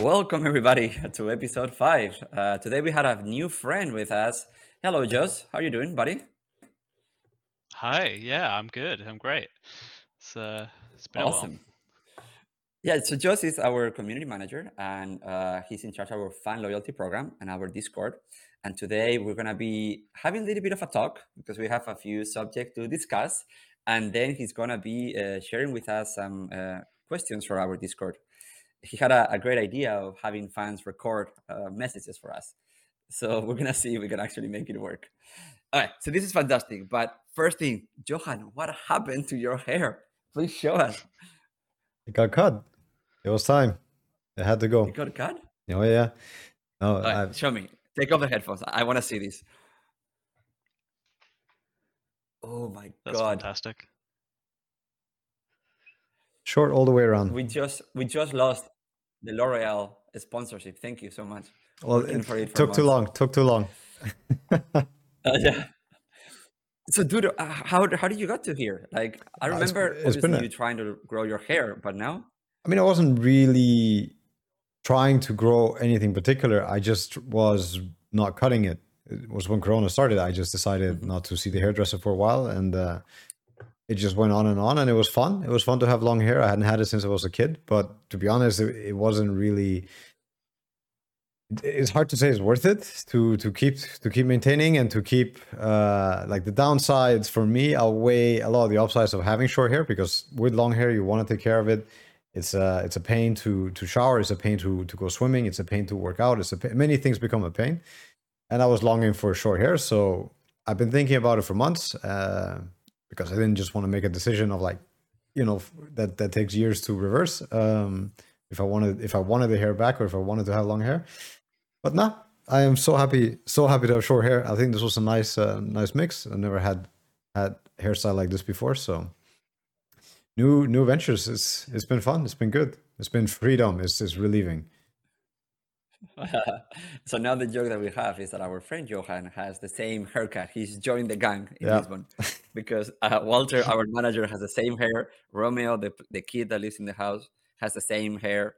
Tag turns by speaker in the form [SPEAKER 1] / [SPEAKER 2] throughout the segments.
[SPEAKER 1] Welcome everybody to episode five. Uh, today we had a new friend with us. Hello, Josh. How are you doing, buddy?
[SPEAKER 2] Hi. Yeah, I'm good. I'm great. It's uh, it's been
[SPEAKER 1] awesome. Yeah, so Josh is our community manager, and uh, he's in charge of our fan loyalty program and our Discord. And today we're gonna be having a little bit of a talk because we have a few subjects to discuss, and then he's gonna be uh, sharing with us some uh, questions for our Discord he had a, a, great idea of having fans record uh, messages for us. So we're gonna see if we can actually make it work. All right, so this is fantastic. But first thing, Johan, what happened to your hair? Please show us.
[SPEAKER 3] It got cut. It was time. It had to go.
[SPEAKER 1] It got cut.
[SPEAKER 3] Oh yeah.
[SPEAKER 1] No, right, show me. Take off the headphones. I want to see this. Oh my
[SPEAKER 2] That's
[SPEAKER 1] god!
[SPEAKER 2] Fantastic.
[SPEAKER 3] Short all the way around.
[SPEAKER 1] We just we just lost the L'Oreal sponsorship. Thank you so much.
[SPEAKER 3] Well, it, it took too long. Took too long.
[SPEAKER 1] uh, yeah. So, dude, uh, how how did you get to here? Like, I uh, remember it's, it's been a, you trying to grow your hair, but now.
[SPEAKER 3] I mean, I wasn't really trying to grow anything particular. I just was not cutting it. It was when Corona started. I just decided mm-hmm. not to see the hairdresser for a while, and uh, it just went on and on and it was fun it was fun to have long hair i hadn't had it since i was a kid but to be honest it, it wasn't really it's hard to say it's worth it to to keep to keep maintaining and to keep uh like the downsides for me outweigh a lot of the upsides of having short hair because with long hair you want to take care of it. It's a it's a pain to to shower. It's a pain to to go swimming. It's a pain to work out. It's a pain, many things become a pain. And i was longing for short hair. So i've been thinking about it for months uh because I didn't just want to make a decision of like, you know, that that takes years to reverse. Um, if I wanted, if I wanted the hair back, or if I wanted to have long hair, but nah, I am so happy, so happy to have short hair. I think this was a nice, uh, nice mix. I never had had hairstyle like this before, so new new ventures. It's it's been fun. It's been good. It's been freedom. It's it's relieving.
[SPEAKER 1] so now the joke that we have is that our friend Johan has the same haircut. He's joined the gang in yeah. Lisbon because uh, Walter, our manager, has the same hair. Romeo, the the kid that lives in the house, has the same hair.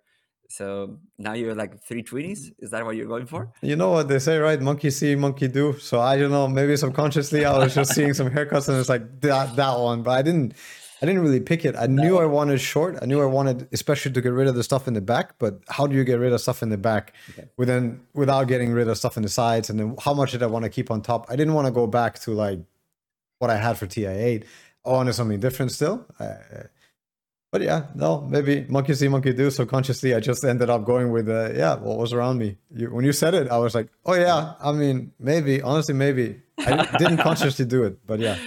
[SPEAKER 1] So now you're like three twinnies. Is that what you're going for?
[SPEAKER 3] You know what they say, right? Monkey see, monkey do. So I don't know. Maybe subconsciously I was just seeing some haircuts and it's like that that one, but I didn't. I didn't really pick it. I knew I wanted short. I knew I wanted, especially to get rid of the stuff in the back. But how do you get rid of stuff in the back okay. within without getting rid of stuff in the sides? And then how much did I want to keep on top? I didn't want to go back to like what I had for TI8. I wanted something different still. Uh, but yeah, no, maybe monkey see, monkey do. So consciously, I just ended up going with uh, yeah, what was around me. You, when you said it, I was like, oh yeah. I mean, maybe honestly, maybe I didn't consciously do it, but yeah.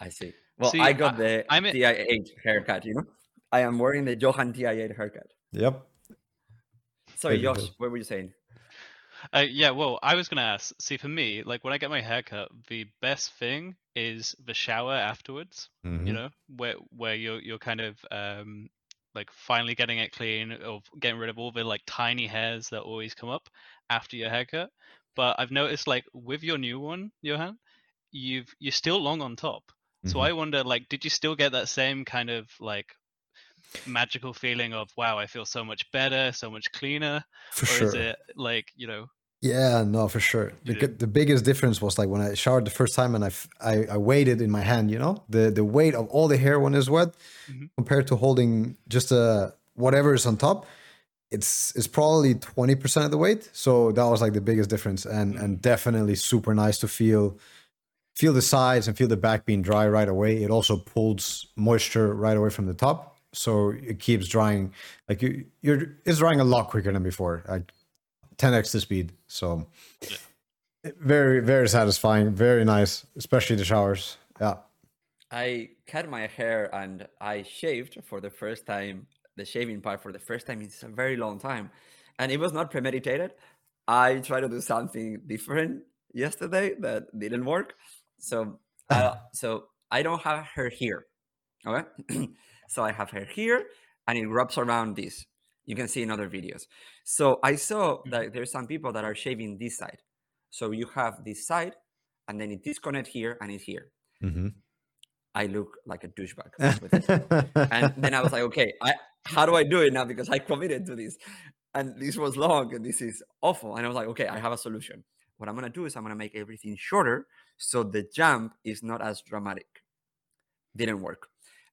[SPEAKER 1] I see. Well, See, I got the I, am TI8 haircut, you know? I am wearing the Johan TI8 haircut.
[SPEAKER 3] Yep.
[SPEAKER 1] Sorry, Josh, what were you saying?
[SPEAKER 2] Uh, yeah, well, I was going to ask. See, for me, like when I get my haircut, the best thing is the shower afterwards. Mm-hmm. You know, where where you're you're kind of um, like finally getting it clean, or getting rid of all the like tiny hairs that always come up after your haircut. But I've noticed, like with your new one, Johan, you've you're still long on top. So mm-hmm. I wonder, like, did you still get that same kind of like magical feeling of wow, I feel so much better, so much cleaner,
[SPEAKER 3] for
[SPEAKER 2] or
[SPEAKER 3] sure.
[SPEAKER 2] is it like you know?
[SPEAKER 3] Yeah, no, for sure. The, the biggest difference was like when I showered the first time and I, I, I weighed it in my hand. You know, the the weight of all the hair when it's wet mm-hmm. compared to holding just a uh, whatever is on top it's it's probably 20% of the weight so that was like the biggest difference and and definitely super nice to feel feel the sides and feel the back being dry right away. It also pulls moisture right away from the top, so it keeps drying. Like you, you're it's drying a lot quicker than before, 10x the speed. So very very satisfying, very nice, especially the showers. Yeah.
[SPEAKER 1] I cut my hair and I shaved for the first time, the shaving part for the first time in a very long time, and it was not premeditated. I tried to do something different yesterday that didn't work so, uh, so I don't have hair here. Okay. so I have hair here and it wraps around this. You can see in other videos. So I saw
[SPEAKER 2] Mm-hmm.
[SPEAKER 1] that there's some people that are shaving this side. So you have this side and then it disconnect here and it's here.
[SPEAKER 3] Mhm.
[SPEAKER 1] I look like a douchebag with it. and then I was like, okay, I, how do I do it now? Because I committed to this. And this was long and this is awful. And I was like, okay, I have a solution. What I'm going to do is I'm going to make everything shorter so the jump is not as dramatic. Didn't work.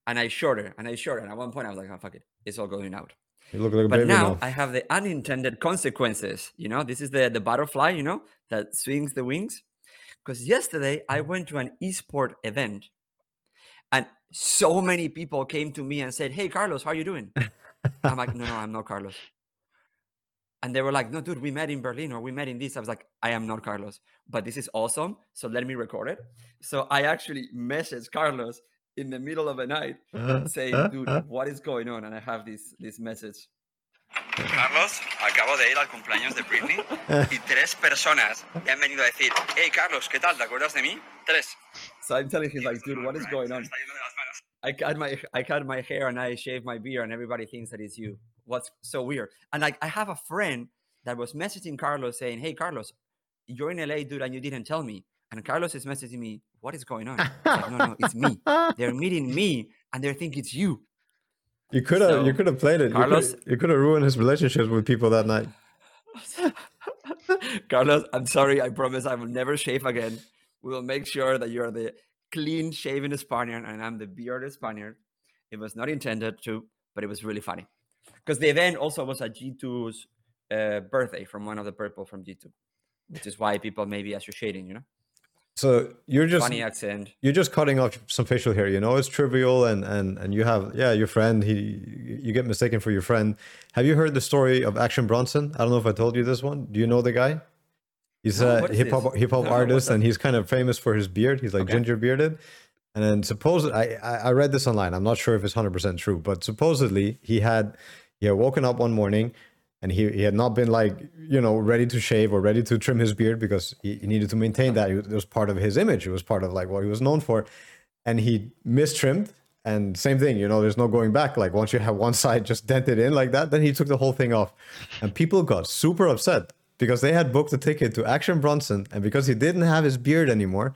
[SPEAKER 1] And I shorter and I shorter. And at one point I was like, oh, fuck it. It's all going out.
[SPEAKER 3] You look like a
[SPEAKER 1] But
[SPEAKER 3] baby
[SPEAKER 1] now
[SPEAKER 3] now.
[SPEAKER 1] I have the unintended consequences. You know, this is the, the butterfly, you know, that swings the wings. Because yesterday I mm. went to an esport event and so many people came to me and said, Hey, Carlos, how are you doing? I'm like, No, no, I'm not Carlos. And they were like, No, dude, we met in Berlin or we met in this. I was like, I am not Carlos, but this is awesome. So let me record it. So I actually messaged Carlos in the middle of the night uh-huh. saying, uh-huh. Dude, uh-huh. what is going on? And I have this, this message. Carlos, acabo de ir al cumpleaños de Britney y tres personas me han venido a decir, hey Carlos, ¿qué tal? ¿Te acuerdas de mí? Tres. So I'm telling him like, dude, what is going on? I cut my I cut my hair and I shave my beard and everybody thinks that it's you. What's so weird? And like I have a friend that was messaging Carlos saying, Hey Carlos, you're in LA, dude, and you didn't tell me. And Carlos is messaging me, What is going on? Like, no, no, it's me. They're meeting me and they think it's you.
[SPEAKER 3] You could have you could have played it. You
[SPEAKER 1] Carlos-
[SPEAKER 3] could you could have ruined his relationships with people that night.
[SPEAKER 1] Carlos, I'm sorry. I promise I will never shave again. We will make sure that you're the clean shaven Spaniard and I'm the bearded Spaniard. It was not intended to, but it was really funny. Because the event also was at G2's uh, birthday from one of the purple from G2, which is why people may be associating, you know?
[SPEAKER 3] So you're just
[SPEAKER 1] Funny accent.
[SPEAKER 3] you're just cutting off some facial hair. You know it's trivial, and and and you have yeah your friend. He you get mistaken for your friend. Have you heard the story of Action Bronson? I don't know if I told you this one. Do you know the guy? He's
[SPEAKER 1] No,
[SPEAKER 3] a hip hop hip hop
[SPEAKER 1] No,
[SPEAKER 3] artist, and he's kind of famous for his beard. He's like
[SPEAKER 1] Okay.
[SPEAKER 3] ginger bearded. And then suppose I, I read this online. I'm not sure if it's hundred percent true, but supposedly he had he had woken up one morning and he, he had not been like you know ready to shave or ready to trim his beard because he, he needed to maintain that. It was part of his image. It was part of like what he was known for, and he mistrimmed. And same thing, you know, there's no going back. Like once you have one side just dented in like that, then he took the whole thing off, and people got super upset because they had booked a ticket to Action Bronson, and because he didn't have his beard anymore,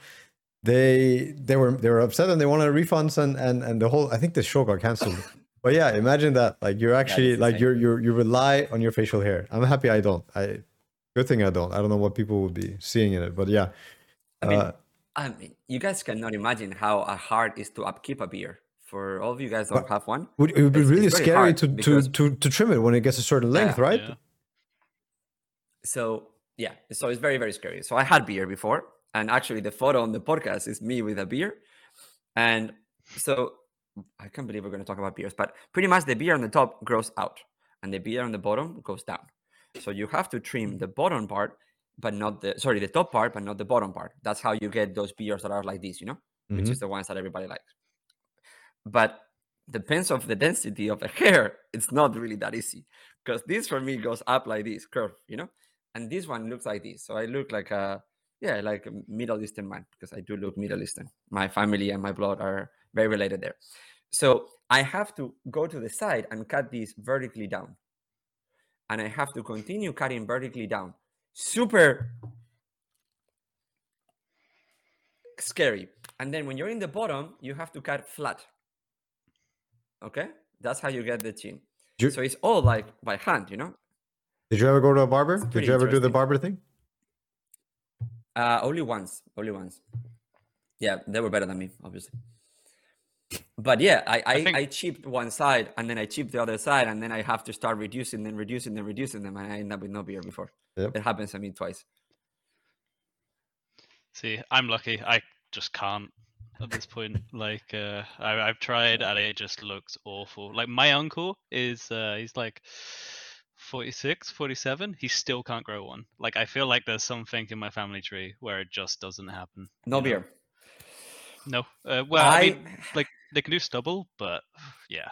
[SPEAKER 3] they they were they were upset and they wanted refunds and and and the whole I think the show got canceled. But yeah, imagine that. Like you're actually
[SPEAKER 1] is
[SPEAKER 3] like you're you're you rely on your facial hair. I'm happy I don't. I good thing I don't. I don't know what people would be seeing in it, but yeah.
[SPEAKER 1] I mean,
[SPEAKER 3] Uh,
[SPEAKER 1] I mean, you guys cannot imagine how uh, hard it is to upkeep a beard. For all of you guys don't have one,
[SPEAKER 3] Would, it would be
[SPEAKER 1] It's-
[SPEAKER 3] really
[SPEAKER 1] it's
[SPEAKER 3] scary
[SPEAKER 1] hard
[SPEAKER 3] to, to,
[SPEAKER 1] because-
[SPEAKER 3] to, to trim it when it gets a certain length,
[SPEAKER 1] Yeah.
[SPEAKER 3] right?
[SPEAKER 2] Yeah.
[SPEAKER 1] so yeah so it's very very scary so i had beer before and actually the photo on the podcast is me with a beer and so i can't believe we're going to talk about beers but pretty much the beer on the top grows out and the beer on the bottom goes down. So you have to trim the bottom part but not the sorry the top part but not the bottom part. That's how you get those beers that are like this you know which
[SPEAKER 3] Mhm.
[SPEAKER 1] is the ones that everybody likes. But depends of the density of the hair it's not really that easy because this for me goes up like this curve you know and this one looks like this. So i look like a yeah like a middle eastern man because i do look middle eastern. My family and my blood are very related there. So i have to go to the side and cut this vertically down. And i have to continue cutting vertically down. Super scary. And then when you're in the bottom you have to cut flat. Okay? That's how you get the chin.
[SPEAKER 3] You-
[SPEAKER 1] so it's all like by hand you know?
[SPEAKER 3] Did you ever go to a barber? Did you ever do the barber thing?
[SPEAKER 1] Uh, only once, only once. Yeah, they were better than me, obviously. But yeah, I I, I,
[SPEAKER 2] think-
[SPEAKER 1] chipped one side and then I chipped the other side, and then I have to start reducing them, reducing them, reducing them, and I end up with no beer before.
[SPEAKER 3] Yep.
[SPEAKER 1] It happens to me twice.
[SPEAKER 2] See, I'm lucky. I just can't at this point. Like, uh, I, I've tried and it just looks awful. Like my uncle is, uh, he's like 46, 47. He still can't grow one. Like, I feel like there's something in my family tree where it just doesn't happen.
[SPEAKER 1] No
[SPEAKER 2] you know?
[SPEAKER 1] beer.
[SPEAKER 2] No. Uh, well, I,
[SPEAKER 1] I,
[SPEAKER 2] mean, like they can do stubble, but yeah,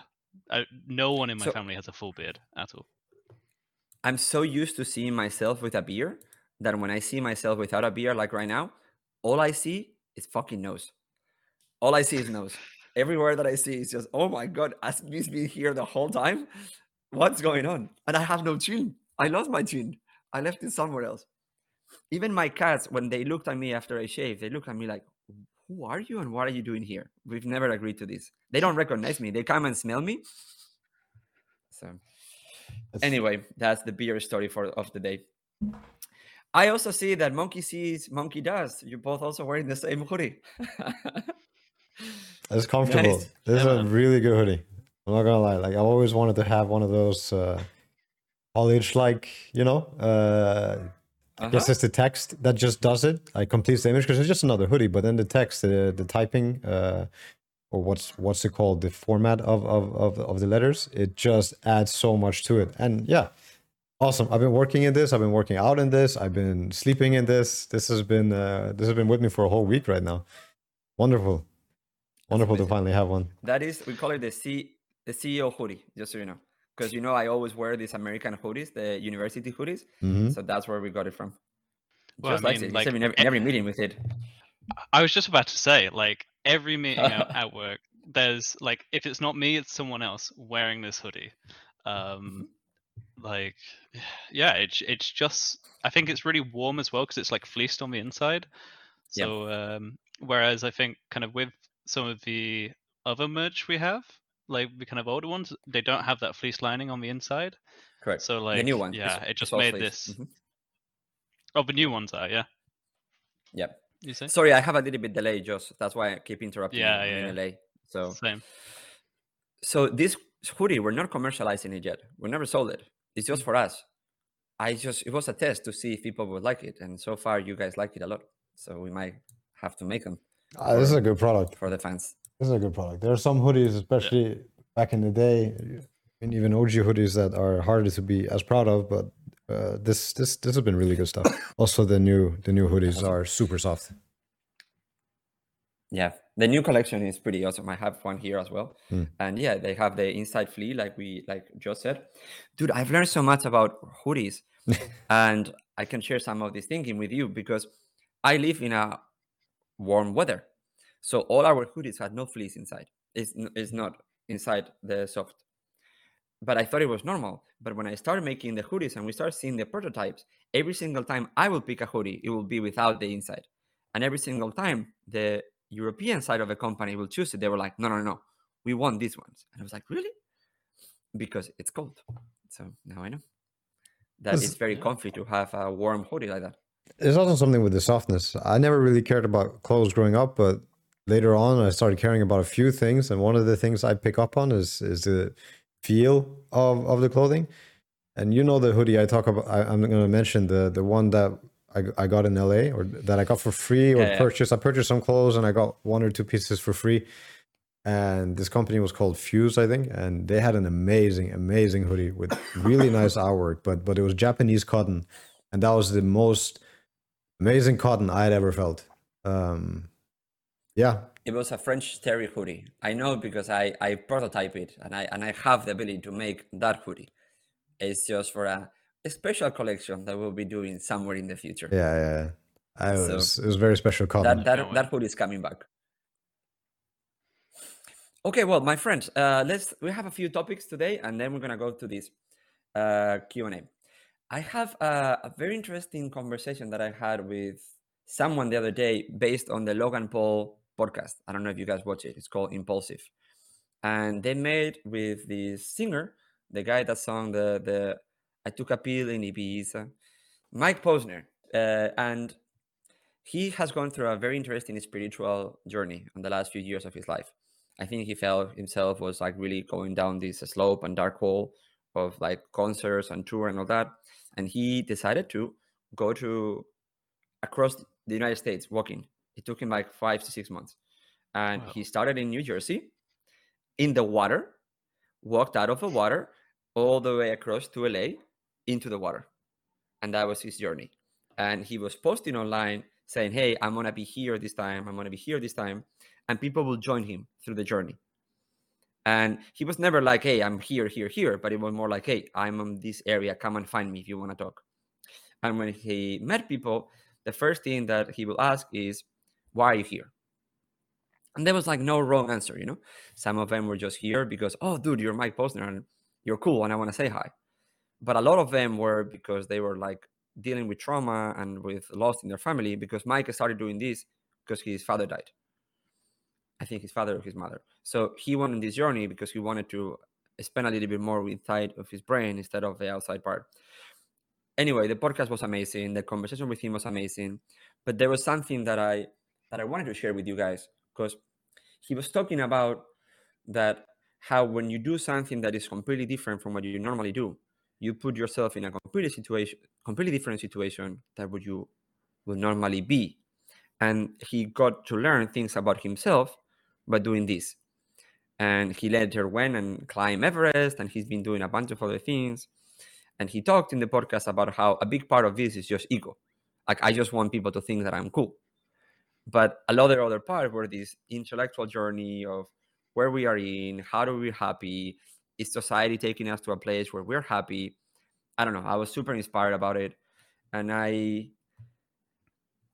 [SPEAKER 2] I, no one in my
[SPEAKER 1] So-
[SPEAKER 2] family has a full beard at all.
[SPEAKER 1] I'm so used to seeing myself with a beard that when I see myself without a beard, like right now, all I see is fucking nose. All I see is nose. Everywhere that I see is just, oh my god, has this been here the whole time? What's going on? And I have no chin. I lost my chin. I left it somewhere else. Even my cats, when they looked at me after I shaved, they looked at me like, who are you and what are you doing here? We've never agreed to this. They don't recognize me. They come and smell me. So anyway, that's the beer story for of the day. I also see that monkey sees, monkey does. You're both also wearing the same hoodie.
[SPEAKER 3] It's comfortable. Nice. This is a really good hoodie. I'm not gonna lie. Like I always wanted to have one of those uh, college like, you know, uh, uh-huh. I guess it's the text that just does it, like completes the image because it's just another hoodie. But then the text, the the typing, uh, or what's what's it called, the format of, of of of the letters, it just adds so much to it. And yeah, awesome. I've been working in this. I've been working out in this. I've been sleeping in this. This has been uh, this has been with me for a whole week right now. Wonderful, wonderful to finally have one.
[SPEAKER 1] That is, we call it the C the CEO hoodie, just so you know because you know I always wear these American hoodies, the university hoodies. Mm-hmm. So that's where we got it from. Well, just I mean, like, like in every, in every meeting with it.
[SPEAKER 2] I was just about to say, like every meeting at work, there's like if it's not me, it's someone else wearing this hoodie. Um, like, yeah, it's it's just I think it's really warm as well because it's like fleeced on the inside. So um, whereas I think kind of with some of the other merch we have, like the kind of older ones, they don't have that fleece lining on the inside.
[SPEAKER 1] Correct.
[SPEAKER 2] So like
[SPEAKER 1] the new one,
[SPEAKER 2] yeah, it's, it just made this. Mm-hmm. Oh, the new ones are, yeah.
[SPEAKER 1] Yep. You say? Sorry, I have a little bit delay, Josh. That's why I keep interrupting.
[SPEAKER 2] Yeah, yeah.
[SPEAKER 1] In LA. So
[SPEAKER 2] same.
[SPEAKER 1] So this hoodie, we're not commercializing it yet. We never sold it. It's just mm. for us. I just it was a test to see if people would like it, and so far you guys like it a lot. So we might have to make them.
[SPEAKER 3] Uh, this is a good product
[SPEAKER 1] for the fans.
[SPEAKER 3] This is a good product. There are some hoodies, especially yeah. back in the day, and even OG hoodies that are harder to be as proud of. But uh, this this this has been really good stuff. also, the new the new hoodies are super soft.
[SPEAKER 1] Yeah, the new collection is pretty awesome. I have one here as well, mm. and yeah, they have the inside flea, like we like Joe said. Dude, I've learned so much about hoodies, and I can share some of this thinking with you because I live in a warm weather so all our hoodies had no fleece inside. It's, it's not inside the soft. But I thought it was normal. But when I started making the hoodies and we start seeing the prototypes, every single time I will pick a hoodie, it will be without the inside. And every single time the European side of the company will choose it, they were like, no, no, no, we want these ones. And I was like, really? Because it's cold. So now I know that it's very comfy to have a warm hoodie like that.
[SPEAKER 3] There's also something with the softness. I never really cared about clothes growing up, but later on i started caring about a few things and one of the things i pick up on is is the feel of of the clothing. And you know the hoodie i talk about I, am going to mention the the one that I, I got in la or that i got for free or yeah, purchased i purchased some clothes and i got one or two pieces for free. And this company was called fuse i think and they had an amazing amazing hoodie with really nice artwork but but it was japanese cotton. And that was the most amazing cotton i had ever felt. Um yeah.
[SPEAKER 1] It was a French terry hoodie. I know because I, I prototype it and I and I have the ability to make that hoodie. It's just for a, a special collection that we'll be doing somewhere in the future.
[SPEAKER 3] Yeah, yeah. I was, so it was very special cotton.
[SPEAKER 1] That that, that hoodie is coming back. Okay, well, my friends, uh, let's we have a few topics today, and then we're gonna go to this uh, Q and A. I have a, a very interesting conversation that I had with someone the other day based on the Logan Paul podcast. I don't know if you guys watch it. It's called Impulsive, and they made with the singer, the guy that sung the the I took a pill in Ibiza, Mike Posner, uh, and he has gone through a very interesting spiritual journey in the last few years of his life. I think he felt himself was like really going down this slope and dark hole of like concerts and tour and all that. And he decided to go to across the United States walking it took him like five to six months. And wow. he started in New Jersey in the water, walked out of the water all the way across to LA into the water. And that was his journey. And he was posting online saying, Hey, I'm going to be here this time. I'm going to be here this time. And people will join him through the journey. And he was never like, Hey, I'm here, here, here. But it was more like, Hey, I'm in this area. Come and find me if you want to talk. And when he met people, the first thing that he will ask is, why are you here? And there was like no wrong answer, you know. Some of them were just here because, oh, dude, you're Mike Posner and you're cool, and I want to say hi. But a lot of them were because they were like dealing with trauma and with loss in their family because Mike started doing this because his father died. I think his father or his mother. So he went on this journey because he wanted to spend a little bit more inside of his brain instead of the outside part. Anyway, the podcast was amazing. The conversation with him was amazing. But there was something that I that I wanted to share with you guys because he was talking about that how when you do something that is completely different from what you normally do, you put yourself in a completely situation, completely different situation that would you would normally be. And he got to learn things about himself by doing this. And he later went and climbed Everest, and he's been doing a bunch of other things. And he talked in the podcast about how a big part of this is just ego. Like I just want people to think that I'm cool. But a lot of other part were this intellectual journey of where we are in, how do we happy, is society taking us to a place where we're happy? I don't know. I was super inspired about it, and I,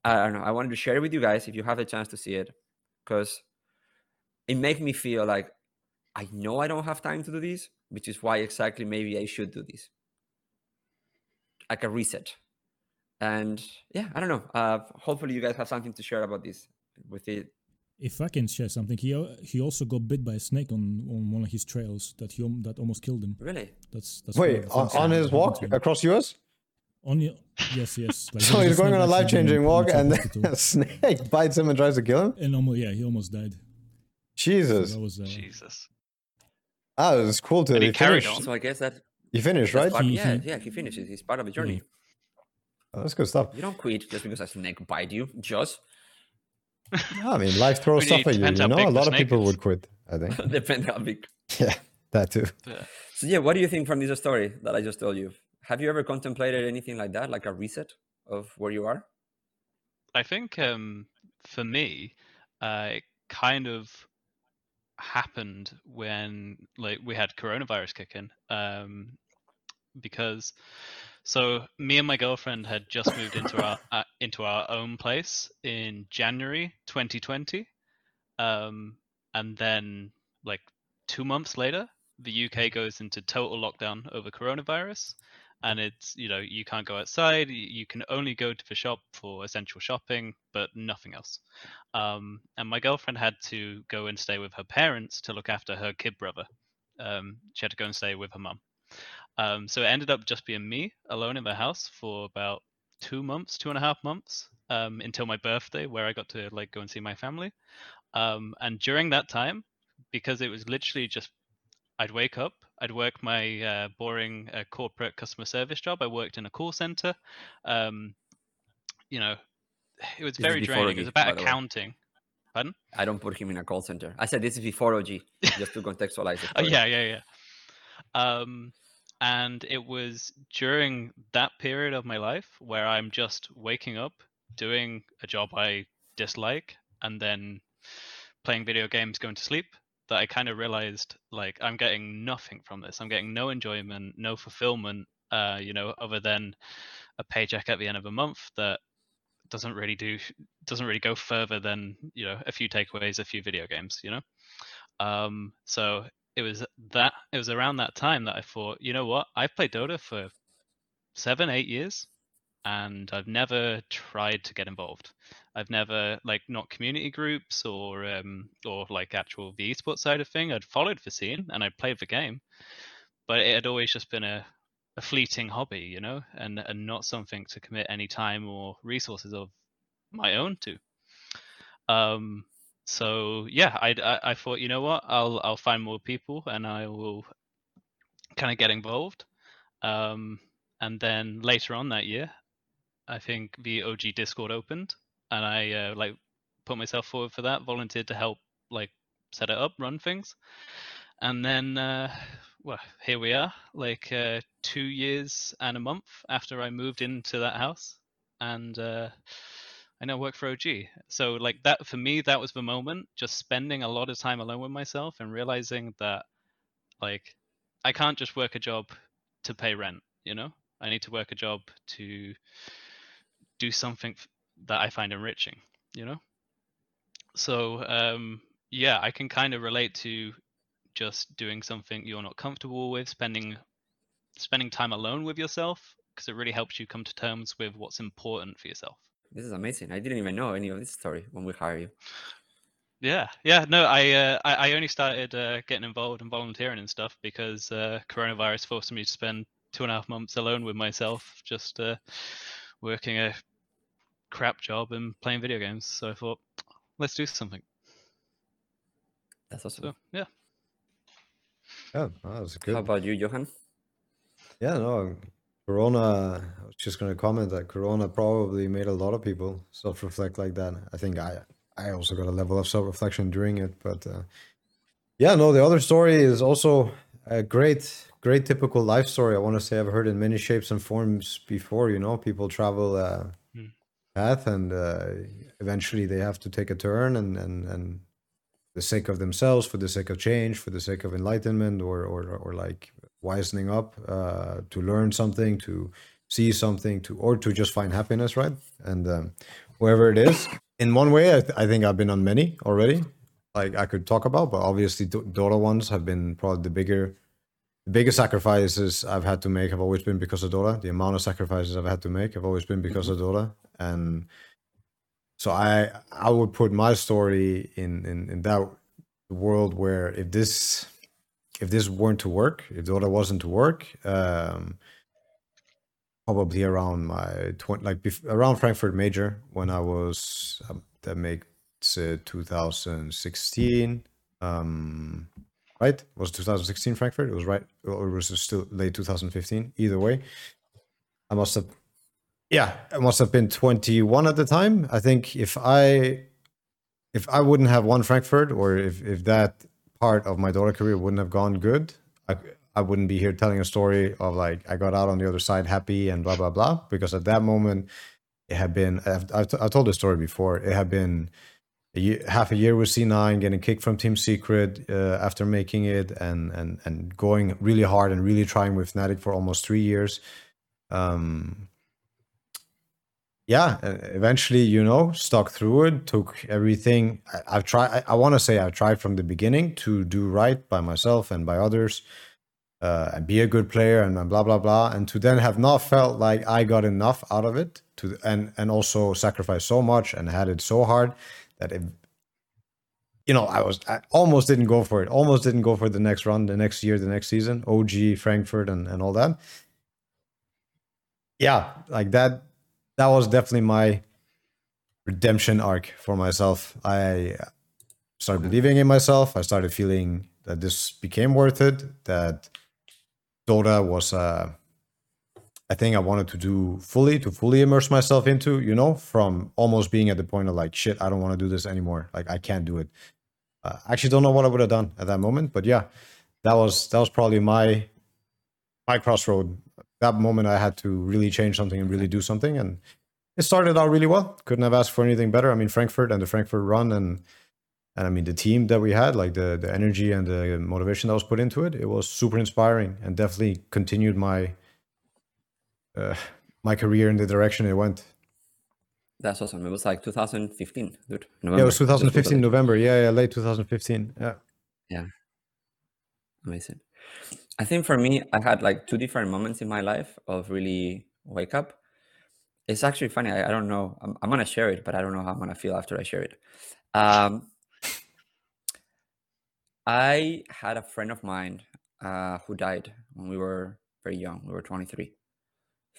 [SPEAKER 1] I don't know. I wanted to share it with you guys if you have a chance to see it, because it makes me feel like I know I don't have time to do this, which is why exactly maybe I should do this, like a reset. And yeah, I don't know. Uh, hopefully, you guys have something to share about this with it
[SPEAKER 4] if I can share something, he he also got bit by a snake on, on one of his trails that he that almost killed him.
[SPEAKER 1] Really?
[SPEAKER 4] That's that's
[SPEAKER 3] wait on, on his walk across US.
[SPEAKER 4] On your, yes, yes.
[SPEAKER 3] Like so he's going on a life changing walk, and then a snake bites him and tries to kill him.
[SPEAKER 4] And almost, yeah, he almost died.
[SPEAKER 3] Jesus.
[SPEAKER 4] So was, uh,
[SPEAKER 2] Jesus.
[SPEAKER 3] Ah, it's cool to.
[SPEAKER 2] And he carried on.
[SPEAKER 1] So I guess that.
[SPEAKER 3] He finished, right?
[SPEAKER 1] Part, yeah, yeah, he finishes. He's part of the journey.
[SPEAKER 3] Yeah. Oh, that's good stuff.
[SPEAKER 1] You don't quit just because a snake bite you, just.
[SPEAKER 3] I mean, life throws stuff at you. You know, a lot of people is. would quit. I think.
[SPEAKER 1] Depends how big.
[SPEAKER 3] Yeah, that too.
[SPEAKER 1] Yeah. So yeah, what do you think from this story that I just told you? Have you ever contemplated anything like that, like a reset of where you are?
[SPEAKER 2] I think um, for me, uh, it kind of happened when like we had coronavirus kick in, um, because so me and my girlfriend had just moved into our uh, into our own place in January 2020, um, and then like two months later, the UK goes into total lockdown over coronavirus, and it's you know you can't go outside. You can only go to the shop for essential shopping, but nothing else. Um, and my girlfriend had to go and stay with her parents to look after her kid brother. Um, she had to go and stay with her mum. Um, so it ended up just being me alone in the house for about two months, two and a half months, um, until my birthday, where I got to like go and see my family. Um, and during that time, because it was literally just, I'd wake up, I'd work my uh, boring uh, corporate customer service job. I worked in a call center. Um, you know, it was this very draining. It was about accounting. Pardon?
[SPEAKER 1] I don't put him in a call center. I said this is before OG, just to contextualize it.
[SPEAKER 2] oh yeah, yeah, yeah. Um, and it was during that period of my life where I'm just waking up, doing a job I dislike, and then playing video games, going to sleep, that I kind of realized like I'm getting nothing from this. I'm getting no enjoyment, no fulfillment, uh, you know, other than a paycheck at the end of a month that doesn't really do doesn't really go further than you know a few takeaways, a few video games, you know. Um, so it was that it was around that time that I thought, you know what, I've played Dota for seven, eight years, and I've never tried to get involved. I've never like not community groups or um or like actual the esports side of thing. I'd followed the scene and I'd played the game, but it had always just been a a fleeting hobby, you know, and and not something to commit any time or resources of my own to. Um, so yeah, I, I, I thought you know what, I'll I'll find more people and I will kind of get involved. Um, and then later on that year, I think the OG Discord opened, and I uh, like put myself forward for that, volunteered to help like set it up, run things, and then uh, well, here we are, like uh, two years and a month after I moved into that house, and uh, I now work for OG. So like that for me, that was the moment. Just spending a lot of time alone with myself and realizing that like I can't just work a job to pay rent. You know, I need to work a job to do something that I find enriching. You know. So um, yeah, I can kind of relate to just doing something you're not comfortable with, spending spending time alone with yourself because it really helps you come to terms with what's important for yourself.
[SPEAKER 1] This is amazing. I didn't even know any of this story when we hired you.
[SPEAKER 2] Yeah, yeah. No, I uh, I, I only started uh, getting involved and volunteering and stuff because uh, coronavirus forced me to spend two and a half months alone with myself, just uh, working a crap job and playing video games. So I thought, let's do something.
[SPEAKER 1] That's awesome.
[SPEAKER 2] So yeah.
[SPEAKER 3] Yeah, that was good.
[SPEAKER 1] How about you, Johan?
[SPEAKER 3] Yeah, no, Corona. I was just going to comment that Corona probably made a lot of people self-reflect like that. I think I, I also got a level of self-reflection during it, but uh, yeah, no. The other story is also a great, great typical life story. I want to say I've heard in many shapes and forms before. You know, people travel uh,
[SPEAKER 2] Hmm.
[SPEAKER 3] path, and uh, eventually they have to take a turn, and and and the sake of themselves, for the sake of change, for the sake of enlightenment, or or or like wisening up, uh, to learn something, to see something, to or to just find happiness, right? And um, wherever it is, in one way, I, th- I think I've been on many already. Like I could talk about, but obviously Do- Dota ones have been probably the bigger, the biggest sacrifices I've had to make have always been because of Dota. The amount of sacrifices I've had to make have always been because of Dota, and so I I would put my story in in in that world where if this if this weren't to work, if Dota wasn't to work, um, probably around my twenty like bef- around Frankfurt Major when I was um, that makes it 2016. Um, right? Was it 2016 Frankfurt? It was right, or was it still late 2015? Either way, I must have. Yeah, I must have been 21 at the time. I think if I if I wouldn't have won Frankfurt, or if if that part of my Dota career wouldn't have gone good, I I wouldn't be here telling a story of like I got out on the other side happy and blah blah blah. Because at that moment, it had been I've I've, t- I've told this story before. It had been a year, half a year with C9, getting kicked from Team Secret uh, after making it, and and and going really hard and really trying with Fnatic for almost three years. Um, yeah, eventually, you know, stuck through it. Took everything. I, I've tried. I, I want to say I've tried from the beginning to do right by myself and by others, uh, and be a good player and, and blah blah blah. And to then have not felt like I got enough out of it, to and and also sacrificed so much and had it so hard that it, you know, I was I almost didn't go for it. Almost didn't go for the next run, the next year, the next season. OG Frankfurt and and all that. Yeah, like that that was definitely my redemption arc for myself. I started believing in myself. I started feeling that this became worth it. That Dota was uh, a thing I wanted to do fully, to fully immerse myself into. You know, from almost being at the point of like, shit, I don't want to do this anymore. Like, I can't do it. Uh, I actually don't know what I would have done at that moment, but yeah, that was that was probably my my crossroad that moment I had to really change something and really do something. And it started out really well. Couldn't have asked for anything better. I mean, Frankfurt and the Frankfurt run and and I mean the team that we had, like the the energy and the motivation that was put into it, it was super inspiring and definitely continued my uh, my career in the direction it went.
[SPEAKER 1] That's awesome. It was like 2015, dude.
[SPEAKER 3] Yeah, it was 2015 November. Yeah, yeah, late 2015. Yeah.
[SPEAKER 1] Yeah. Amazing. I think for me, I had like two different moments in my life of really wake up. It's actually funny. I, I don't know. I'm, I'm gonna share it, but I don't know how I'm gonna feel after I share it. Um, I had a friend of mine uh, who died when we were very young. We were 23.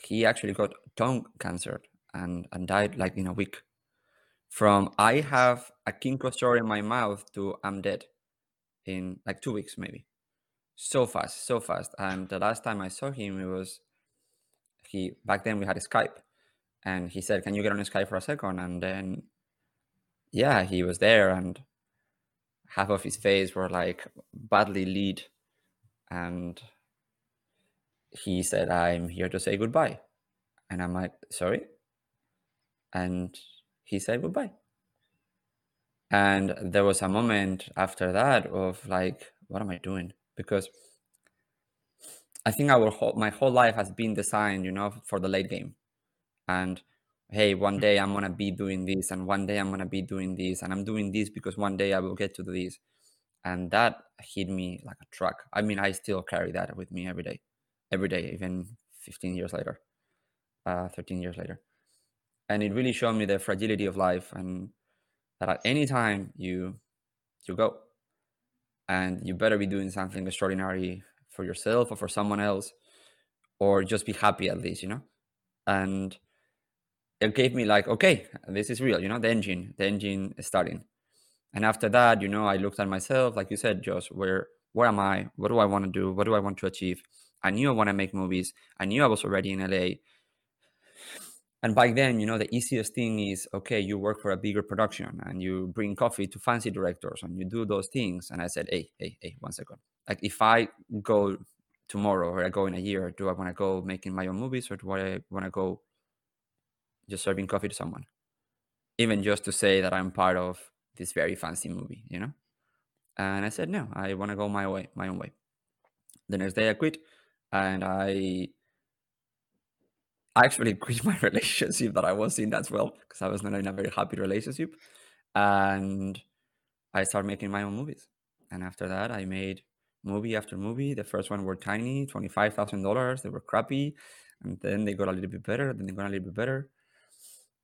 [SPEAKER 1] He actually got tongue cancer and and died like in a week. From I have a canker sore in my mouth to I'm dead in like two weeks maybe so fast, so fast. And the last time I saw him, it was he back then we had Skype, and he said, "Can you get on Skype for a second? And then, yeah, he was there, and half of his face were like badly lead, and he said, "I'm here to say goodbye," and I'm like, "Sorry," and he said goodbye. And there was a moment after that of like, what am I doing? Because I think our whole my whole life has been designed, you know, for the late game. And hey, one day I'm gonna be doing this, and one day I'm gonna be doing this, and I'm doing this because one day I will get to do this. And that hit me like a truck. I mean, I still carry that with me every day, every day, even 15 years later, uh, 13 years later. And it really showed me the fragility of life and that at any time you you go and you better be doing something extraordinary for yourself or for someone else or just be happy at least you know? And it gave me like okay this is real you know the engine the engine is starting. And after that you know i looked at myself like you said josh where where am i? What do i want to do? What do i want to achieve? I knew i want to make movies. I knew i was already in la and back then you know the easiest thing is okay you work for a bigger production and you bring coffee to fancy directors and you do those things. And i said hey hey hey one second. Like if i go tomorrow or i go in a year do i want to go making my own movies or do i want to go just serving coffee to someone? Even just to say that i'm part of this very fancy movie you know? And i said no i want to go my way my own way. The next day i quit and i I actually quit my relationship that I was in as well because I was not in a very happy relationship, and I started making my own movies. And after that, I made movie after movie. The first one were tiny, twenty five thousand dollars. They were crappy, and then they got a little bit better. Then they got a little bit better.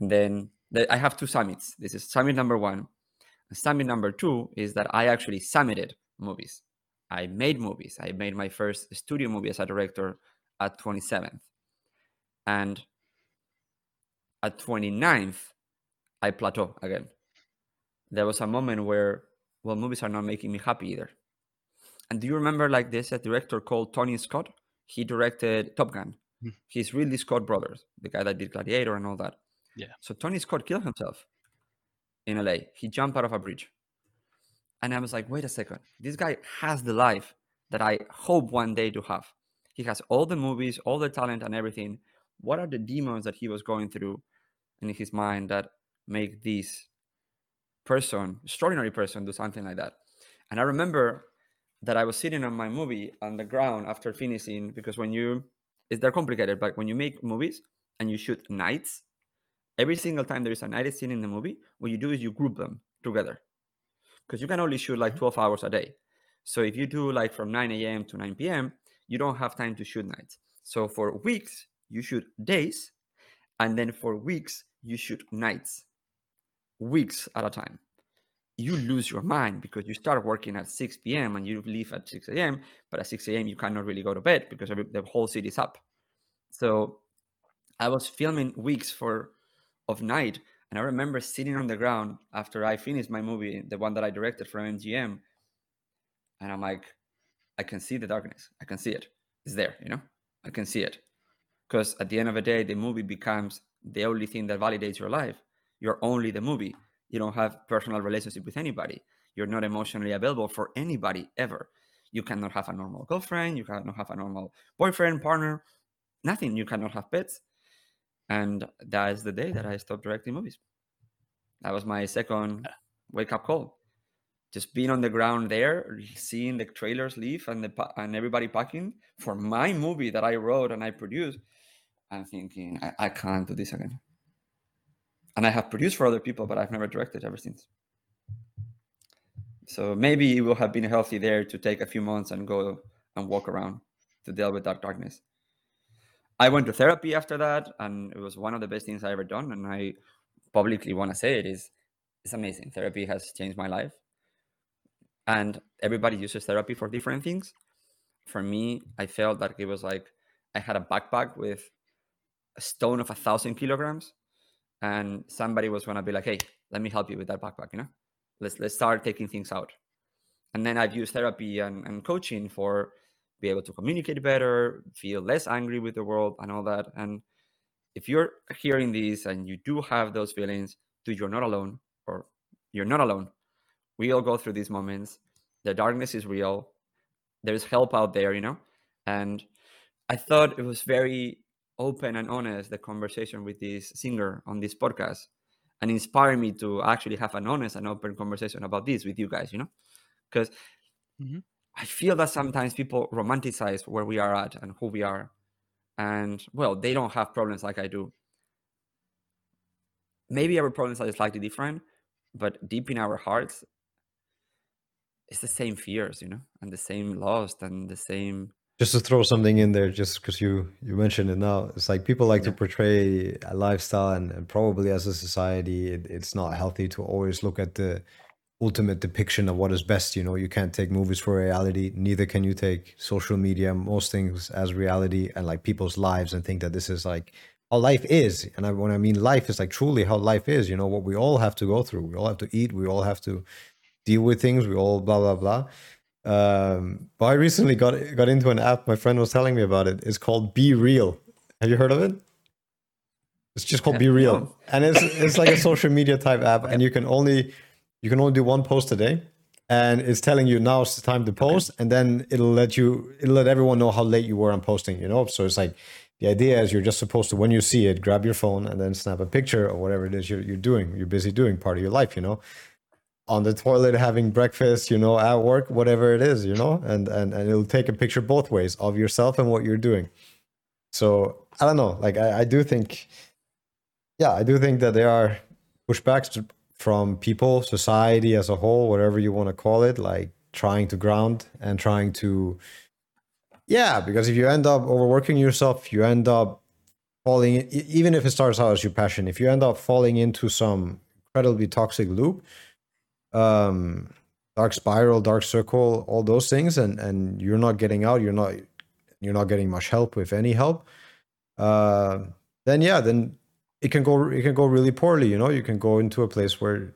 [SPEAKER 1] And then the, I have two summits. This is summit number one. Summit number two is that I actually summited movies. I made movies. I made my first studio movie as a director at 27th and at 29th, I plateau again. There was a moment where, well, movies are not making me happy either. And do you remember like this a director called Tony Scott? He directed Top Gun. Mm. He's Ridley Scott brothers, the guy that did Gladiator and all that.
[SPEAKER 2] Yeah.
[SPEAKER 1] So Tony Scott killed himself in LA. He jumped out of a bridge. And I was like, wait a second. This guy has the life that I hope one day to have. He has all the movies, all the talent and everything what are the demons that he was going through in his mind that make this person, extraordinary person, do something like that? And I remember that I was sitting on my movie on the ground after finishing because when you, it's they're complicated, but when you make movies and you shoot nights, every single time there is a night scene in the movie, what you do is you group them together because you can only shoot like mm-hmm. 12 hours a day. So if you do like from 9 a.m. to 9 p.m., you don't have time to shoot nights. So for weeks, you shoot days, and then for weeks, you shoot nights, weeks at a time. You lose your mind because you start working at 6 p.m. and you leave at 6 a.m. But at 6 a.m., you cannot really go to bed because the whole city is up. So I was filming weeks for of night, and I remember sitting on the ground after I finished my movie, the one that I directed for MGM, and I'm like, I can see the darkness. I can see it. It's there, you know. I can see it because at the end of the day the movie becomes the only thing that validates your life. You're only the movie. You don't have personal relationship with anybody. You're not emotionally available for anybody ever. You cannot have a normal girlfriend. You cannot have a normal boyfriend partner. Nothing. You cannot have pets. And that is the day that i stopped directing movies. That was my second uh. wake up call. Just being on the ground there seeing the trailers leave and the and everybody packing for my movie that i wrote and i produced I'm thinking I, I can't do this again. And I have produced for other people, but I've never directed ever since. So maybe it will have been healthy there to take a few months and go and walk around to deal with that darkness. I went to therapy after that, and it was one of the best things I ever done. And I publicly want to say it is it's amazing. Therapy has changed my life. And everybody uses therapy for different things. For me, I felt that it was like I had a backpack with a stone of a thousand kilograms and somebody was going to be like hey let me help you with that backpack you know? Let's let's start taking things out. And then i've used therapy and, and coaching for be able to communicate better feel less angry with the world and all that. And if you're hearing this and you do have those feelings dude you're not alone or you're not alone. We all go through these moments. The darkness is real. There's help out there you know? And i thought it was very open and honest the conversation with this singer on this podcast and inspire me to actually have an honest and open conversation about this with you guys you know? Because mm-hmm. i feel that sometimes people romanticize where we are at and who we are. And well they don't have problems like i do. Maybe our problems are slightly different, but deep in our hearts, it's the same fears, you know, and the same lost and the same
[SPEAKER 3] just to throw something in there just because you you mentioned it now it's like people like yeah. to portray a lifestyle and, and probably as a society it, it's not healthy to always look at the ultimate depiction of what is best you know? You can't take movies for reality neither can you take social media. Most things as reality and like people's lives and think that this is like how life is. And I, when i mean life is like truly how life is you know? What we all have to go through. We all have to eat. We all have to deal with things. We all blah blah blah um, but I recently got got into an app. My friend was telling me about it. It's called BeReal. Have you heard of it? It's just called BeReal, and it's it's like a social media type app, and you can only you can only do one post a day, and it's telling you now it's the time to post, okay. and then it'll let you it'll let everyone know how late you were on posting. You know, so it's like the idea is you're just supposed to when you see it, grab your phone and then snap a picture or whatever it is you're you're doing. You're busy doing part of your life. You know, on the toilet having breakfast, you know, at work, whatever it is, you know, and and and it'll take a picture both ways of yourself and what you're doing. So I don't know, like I, I do think, yeah, I do think that there are pushbacks from people, society as a whole, whatever you want to call it, like trying to ground and trying to, yeah, because if you end up overworking yourself, you end up falling, even if it starts out as your passion, if you end up falling into some incredibly toxic loop um, dark spiral, dark circle, all those things, and and you're not getting out. You're not you're not getting much help, if any help. Uh, then yeah, then it can go it can go really poorly. You know, you can go into a place where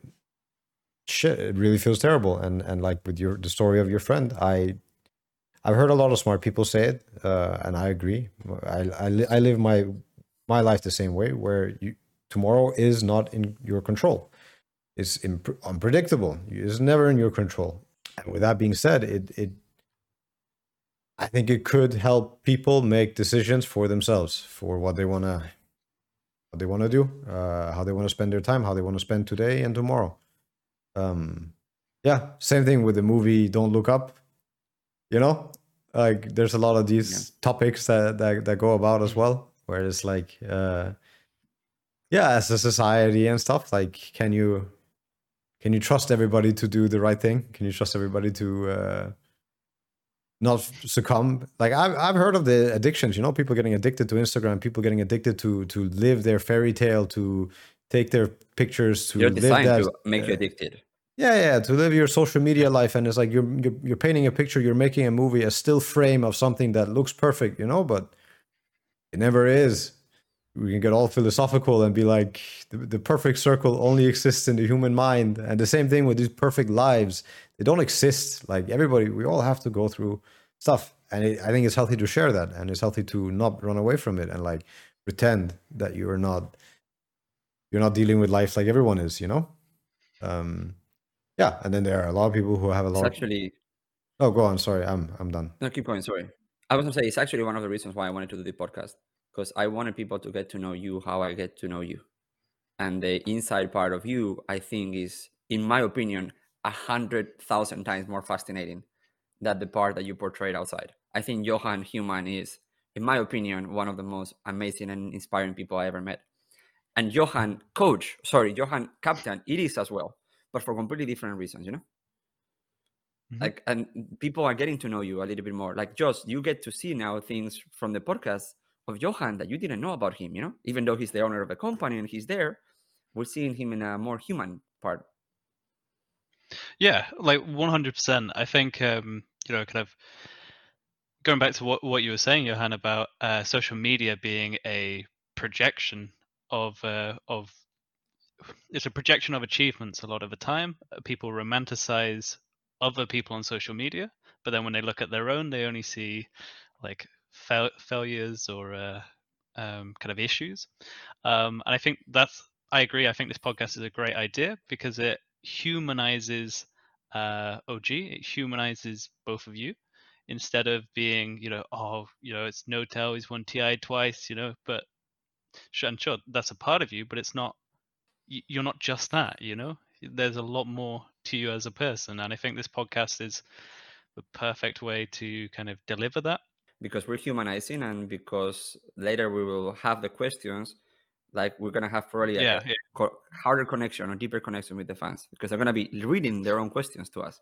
[SPEAKER 3] shit, it really feels terrible. And and like with your the story of your friend, I I've heard a lot of smart people say it, uh, and I agree. I I, I live my my life the same way, where you tomorrow is not in your control is imp- unpredictable. It's never in your control. And with that being said, it it I think it could help people make decisions for themselves for what they wanna what they want to do, uh, how they want to spend their time, how they want to spend today and tomorrow. Um, yeah, same thing with the movie Don't Look Up. You know, like there's a lot of these yeah. topics that, that that go about as well, where it's like, uh, yeah, as a society and stuff. Like, can you can you trust everybody to do the right thing? Can you trust everybody to uh, not succumb? Like I've I've heard of the addictions. You know, people getting addicted to Instagram, people getting addicted to to live their fairy tale, to take their pictures, to
[SPEAKER 1] You're
[SPEAKER 3] live
[SPEAKER 1] designed
[SPEAKER 3] that,
[SPEAKER 1] to make uh, you addicted.
[SPEAKER 3] Yeah, yeah, to live your social media life, and it's like you're, you're you're painting a picture, you're making a movie, a still frame of something that looks perfect, you know, but it never is we can get all philosophical and be like the, the, perfect circle only exists in the human mind. And the same thing with these perfect lives. They don't exist. Like everybody we all have to go through stuff. And it, i think it's healthy to share that. And it's healthy to not run away from it and like pretend that you're not you're not dealing with life like everyone is you know? Um yeah. And then there are a lot of people who have a lot
[SPEAKER 1] it's actually
[SPEAKER 3] oh go on. Sorry. I'm i'm done.
[SPEAKER 1] No keep going. Sorry. I was gonna say it's actually one of the reasons why i wanted to do the podcast because I wanted people to get to know you how I get to know you. And the inside part of you, I think, is, in my opinion, a hundred thousand times more fascinating than the part that you portrayed outside. I think Johan Human is, in my opinion, one of the most amazing and inspiring people I ever met. And Johan Coach, sorry, Johan Captain, it is as well, but for completely different reasons, you know? Mm-hmm. Like, and people are getting to know you a little bit more. Like, just you get to see now things from the podcast of Johan that you didn't know about him, you know, even though he's the owner of a company and he's there, we're seeing him in a more human part.
[SPEAKER 2] Yeah, like 100%. I think, um, you know, kind of going back to what, what you were saying, Johan, about uh, social media being a projection of, uh, of, it's a projection of achievements a lot of the time. People romanticize other people on social media, but then when they look at their own, they only see like fa- failures or uh, um, kind of issues. Um, and I think that's I agree. I think this podcast is a great idea because it humanizes uh, OG. It humanizes both of you instead of being, you know, oh, you know, it's N0tail he's won TI twice, you know, but and sure that's a part of you, but it's not. You're not just that, you know. There's a lot more to you as a person, and I think this podcast is the perfect way to kind of deliver that
[SPEAKER 1] because we're humanizing and because later we will have the questions like we're gonna have probably a
[SPEAKER 2] yeah.
[SPEAKER 1] co- harder connection or deeper connection with the fans because they're gonna be reading their own questions to us.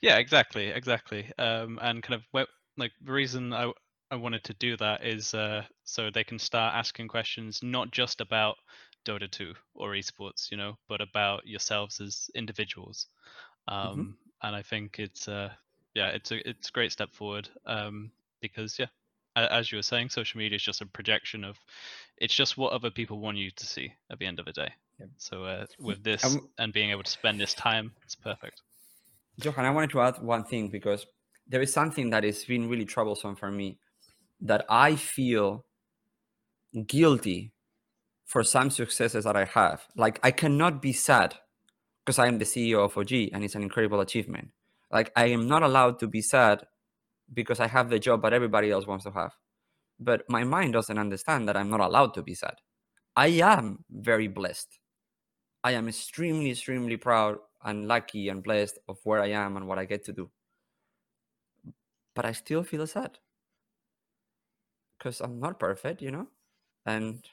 [SPEAKER 2] Yeah, exactly, exactly. Um, and kind of wh- like the reason I I wanted to do that is uh, so they can start asking questions not just about Dota 2 or esports, you know, but about yourselves as individuals. Um, And I think it's uh, yeah, it's a it's a great step forward um, because yeah, as you were saying, social media is just a projection of it's just what other people want you to see at the end of the day.
[SPEAKER 1] Yeah.
[SPEAKER 2] So uh, with this
[SPEAKER 1] Um,
[SPEAKER 2] and being able to spend this time, it's perfect.
[SPEAKER 1] Johan, I wanted to add one thing because there is something that has been really troublesome for me that I feel guilty for some successes that I have. Like I cannot be sad because I am the CEO of OG and it's an incredible achievement. Like I am not allowed to be sad because I have the job that everybody else wants to have. But my mind doesn't understand that I'm not allowed to be sad. I am very blessed. I am extremely, extremely proud and lucky and blessed of where I am and what I get to do. But I still feel sad because I'm not perfect, you know? And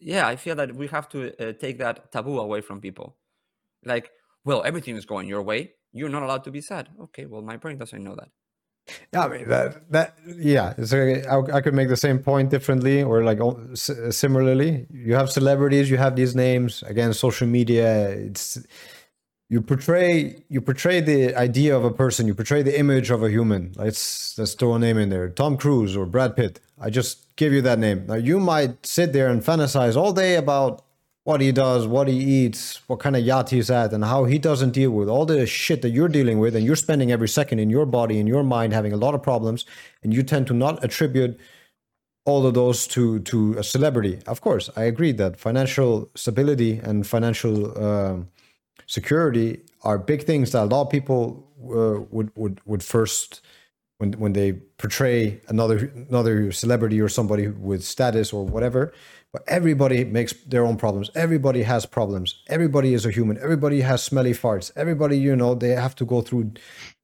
[SPEAKER 1] yeah, I feel that we have to uh, take that taboo away from people. Like, well, everything is going your way. You're not allowed to be sad. Okay, well, my brain doesn't know that.
[SPEAKER 3] Yeah, I mean that that yeah. So I, I could make the same point differently or like similarly. You have celebrities, you have these names. Again, social media. It's you portray you portray the idea of a person. You portray the image of a human. Let's let's throw a name in there. Tom Cruise or Brad Pitt. I just give you that name. Now you might sit there and fantasize all day about what he does, what he eats, what kind of yacht he's at, and how he doesn't deal with all the shit that you're dealing with, and you're spending every second in your body, in your mind, having a lot of problems, and you tend to not attribute all of those to to a celebrity. Of course, I agree that financial stability and financial um, security are big things that a lot of people uh, would would would first when when they portray another another celebrity or somebody with status or whatever. But everybody makes their own problems. Everybody has problems. Everybody is a human. Everybody has smelly farts. Everybody, you know, they have to go through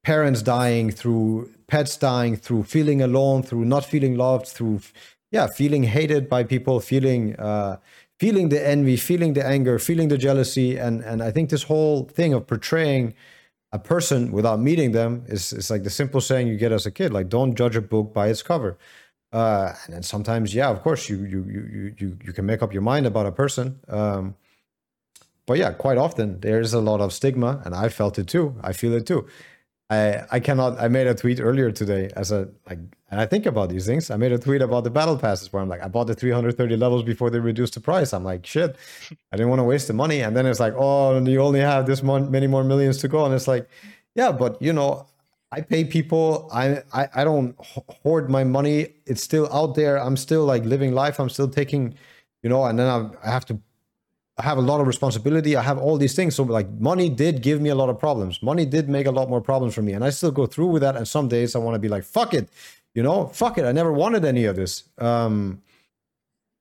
[SPEAKER 3] parents dying, through pets dying, through feeling alone, through not feeling loved, through yeah, feeling hated by people, feeling uh, feeling the envy, feeling the anger, feeling the jealousy, and and I think this whole thing of portraying a person without meeting them is is like the simple saying you get as a kid, like don't judge a book by its cover. Uh, and then sometimes, yeah, of course, you you you you you can make up your mind about a person. Um, but yeah, quite often there's a lot of stigma, and I felt it too. I feel it too. I I cannot. I made a tweet earlier today as a like, and I think about these things. I made a tweet about the battle passes where I'm like, I bought the 330 levels before they reduced the price. I'm like, shit, I didn't want to waste the money. And then it's like, oh, you only have this mon- many more millions to go, and it's like, yeah, but you know, I pay people. I, I I don't hoard my money. It's still out there. I'm still like living life. I'm still taking, you know, and then I, I have to. I have a lot of responsibility. I have all these things. So like money did give me a lot of problems. Money did make a lot more problems for me, and I still go through with that. And some days I want to be like, fuck it, you know, fuck it. I never wanted any of this. Um,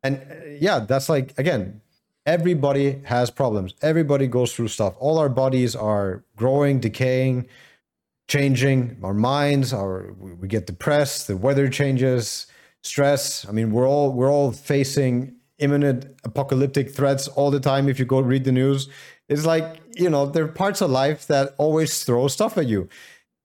[SPEAKER 3] and uh, yeah, that's like again, everybody has problems. Everybody goes through stuff. All our bodies are growing, decaying changing our minds our we get depressed the weather changes stress. I mean we're all we're all facing imminent apocalyptic threats all the time. If you go read the news it's like you know there are parts of life that always throw stuff at you.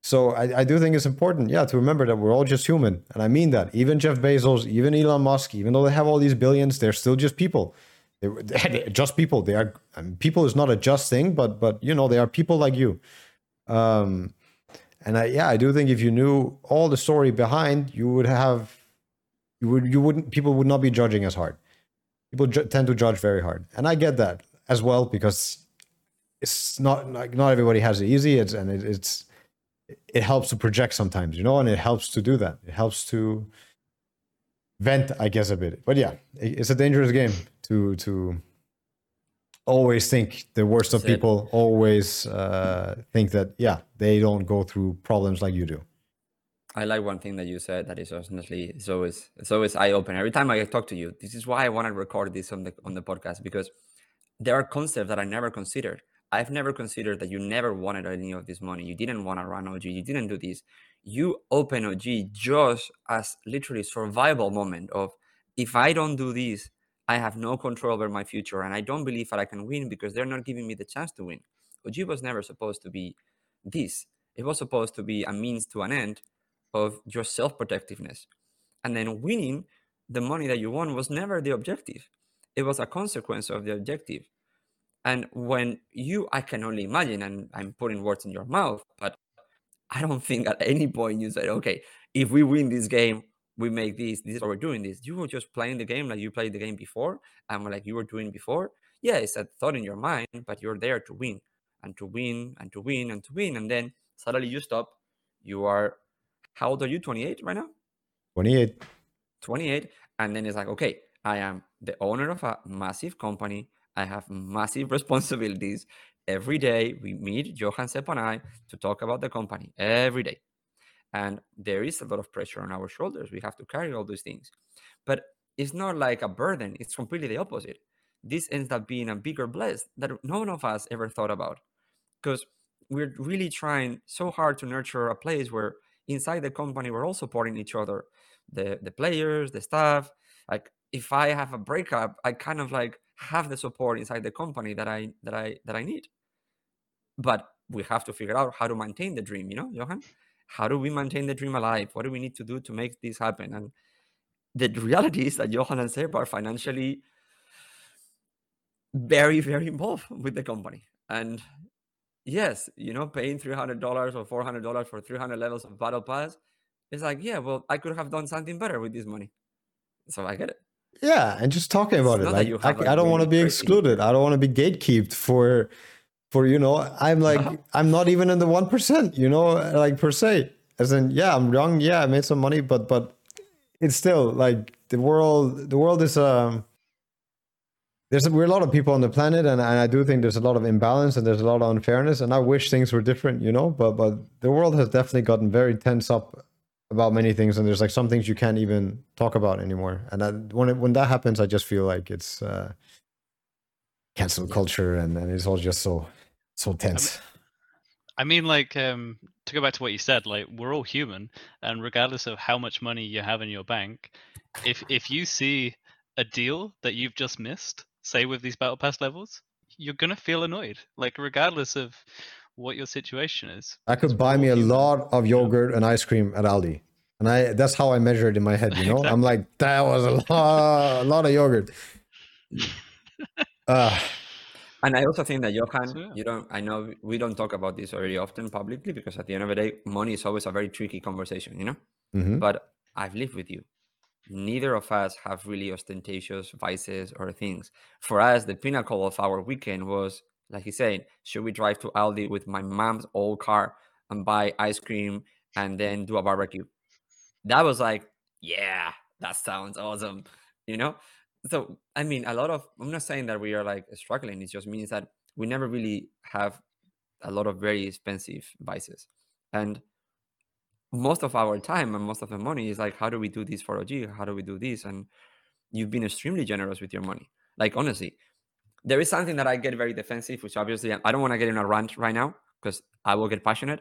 [SPEAKER 3] So I, I do think it's important yeah to remember that we're all just human. And i mean that. Even jeff bezos even elon musk even though they have all these billions they're still just people. They're, they're just people. They are I mean, people is not a just thing but but you know they are people like you. Um and I, yeah, I do think if you knew all the story behind, you would have, you would, you wouldn't, people would not be judging as hard. People ju- tend to judge very hard, and I get that as well because it's not like not everybody has it easy. It's and it, it's it helps to project sometimes, you know, and it helps to do that. It helps to vent, I guess, a bit. But yeah, it, it's a dangerous game to to always think the worst of people always uh, think that yeah they don't go through problems like you do
[SPEAKER 1] I like one thing that you said that is honestly it's always it's always eye opening. Every time I talk to you, this is why I want to record this on the on the podcast because there are concepts that I never considered. I've never considered that you never wanted any of this money. You didn't want to run OG. You didn't do this. You open OG just as literally survival moment of if I don't do this, I have no control over my future and I don't believe that I can win because they're not giving me the chance to win. OG was never supposed to be this. It was supposed to be a means to an end of your self protectiveness. And then winning the money that you won was never the objective, it was a consequence of the objective. And when you, I can only imagine, and I'm putting words in your mouth, but I don't think at any point you said, okay, if we win this game, we make this, this is how we're doing this. You were just playing the game like you played the game before and like you were doing before. Yeah, it's a thought in your mind, but you're there to win and to win and to win and to win. And then suddenly you stop. You are, how old are you? 28 right now?
[SPEAKER 3] 28.
[SPEAKER 1] 28. And then it's like, okay, I am the owner of a massive company. I have massive responsibilities. Every day we meet, Johan Seb and I, to talk about the company every day. And there is a lot of pressure on our shoulders. We have to carry all these things. But it's not like a burden, it's completely the opposite. This ends up being a bigger bless that none of us ever thought about. Because we're really trying so hard to nurture a place where inside the company we're all supporting each other the the players the staff like if i have a breakup i kind of like have the support inside the company that i that i that i need but we have to figure out how to maintain the dream you know johan how do we maintain the dream alive what do we need to do to make this happen and the reality is that johan and Seb are financially very very involved with the company and yes you know paying $300 or $400 for 300 levels of battle pass it's like, yeah, well, I could have done something better with this money. So I get it.
[SPEAKER 3] Yeah, and just talking about it's it, like, I, I, don't want to be excluded. I don't want to be gatekept for, for you know, I'm like, uh-huh. I'm not even in the one percent, you know, like per se. As in, yeah, I'm young. Yeah, I made some money, but but it's still like the world. The world is um. There's we're a lot of people on the planet, and, and I do think there's a lot of imbalance and there's a lot of unfairness, and I wish things were different, you know. But but the world has definitely gotten very tense up about many things and there's like some things you can't even talk about anymore and I, when it, when that happens i just feel like it's uh cancel culture and, and it's all just so so tense
[SPEAKER 2] I mean, like um, to go back to what you said, like we're all human, and regardless of how much money you have in your bank, if if you see a deal that you've just missed, say with these battle pass levels, you're gonna feel annoyed. Like regardless of what your situation is.
[SPEAKER 3] I could buy me a lot of yogurt and ice cream at Aldi. And I that's how I measure it in my head, you know? Exactly. I'm like, that was a lot, a lot of yogurt.
[SPEAKER 1] uh, and I also think that Johan, so, yeah. you don't I know we don't talk about this very often publicly because at the end of the day, money is always a very tricky conversation, you know? Mm-hmm. But I've lived with you. Neither of us have really ostentatious vices or things. For us, the pinnacle of our weekend was like he's saying, should we drive to Aldi with my mom's old car and buy ice cream and then do a barbecue? That was like, yeah, that sounds awesome, you know? So, I mean, a lot of, I'm not saying that we are like struggling, it just means that we never really have a lot of very expensive vices. And most of our time and most of the money is like, how do we do this for OG? How do we do this? And you've been extremely generous with your money. Like, honestly, there is something that I get very defensive, which obviously I don't want to get in a rant right now because I will get passionate.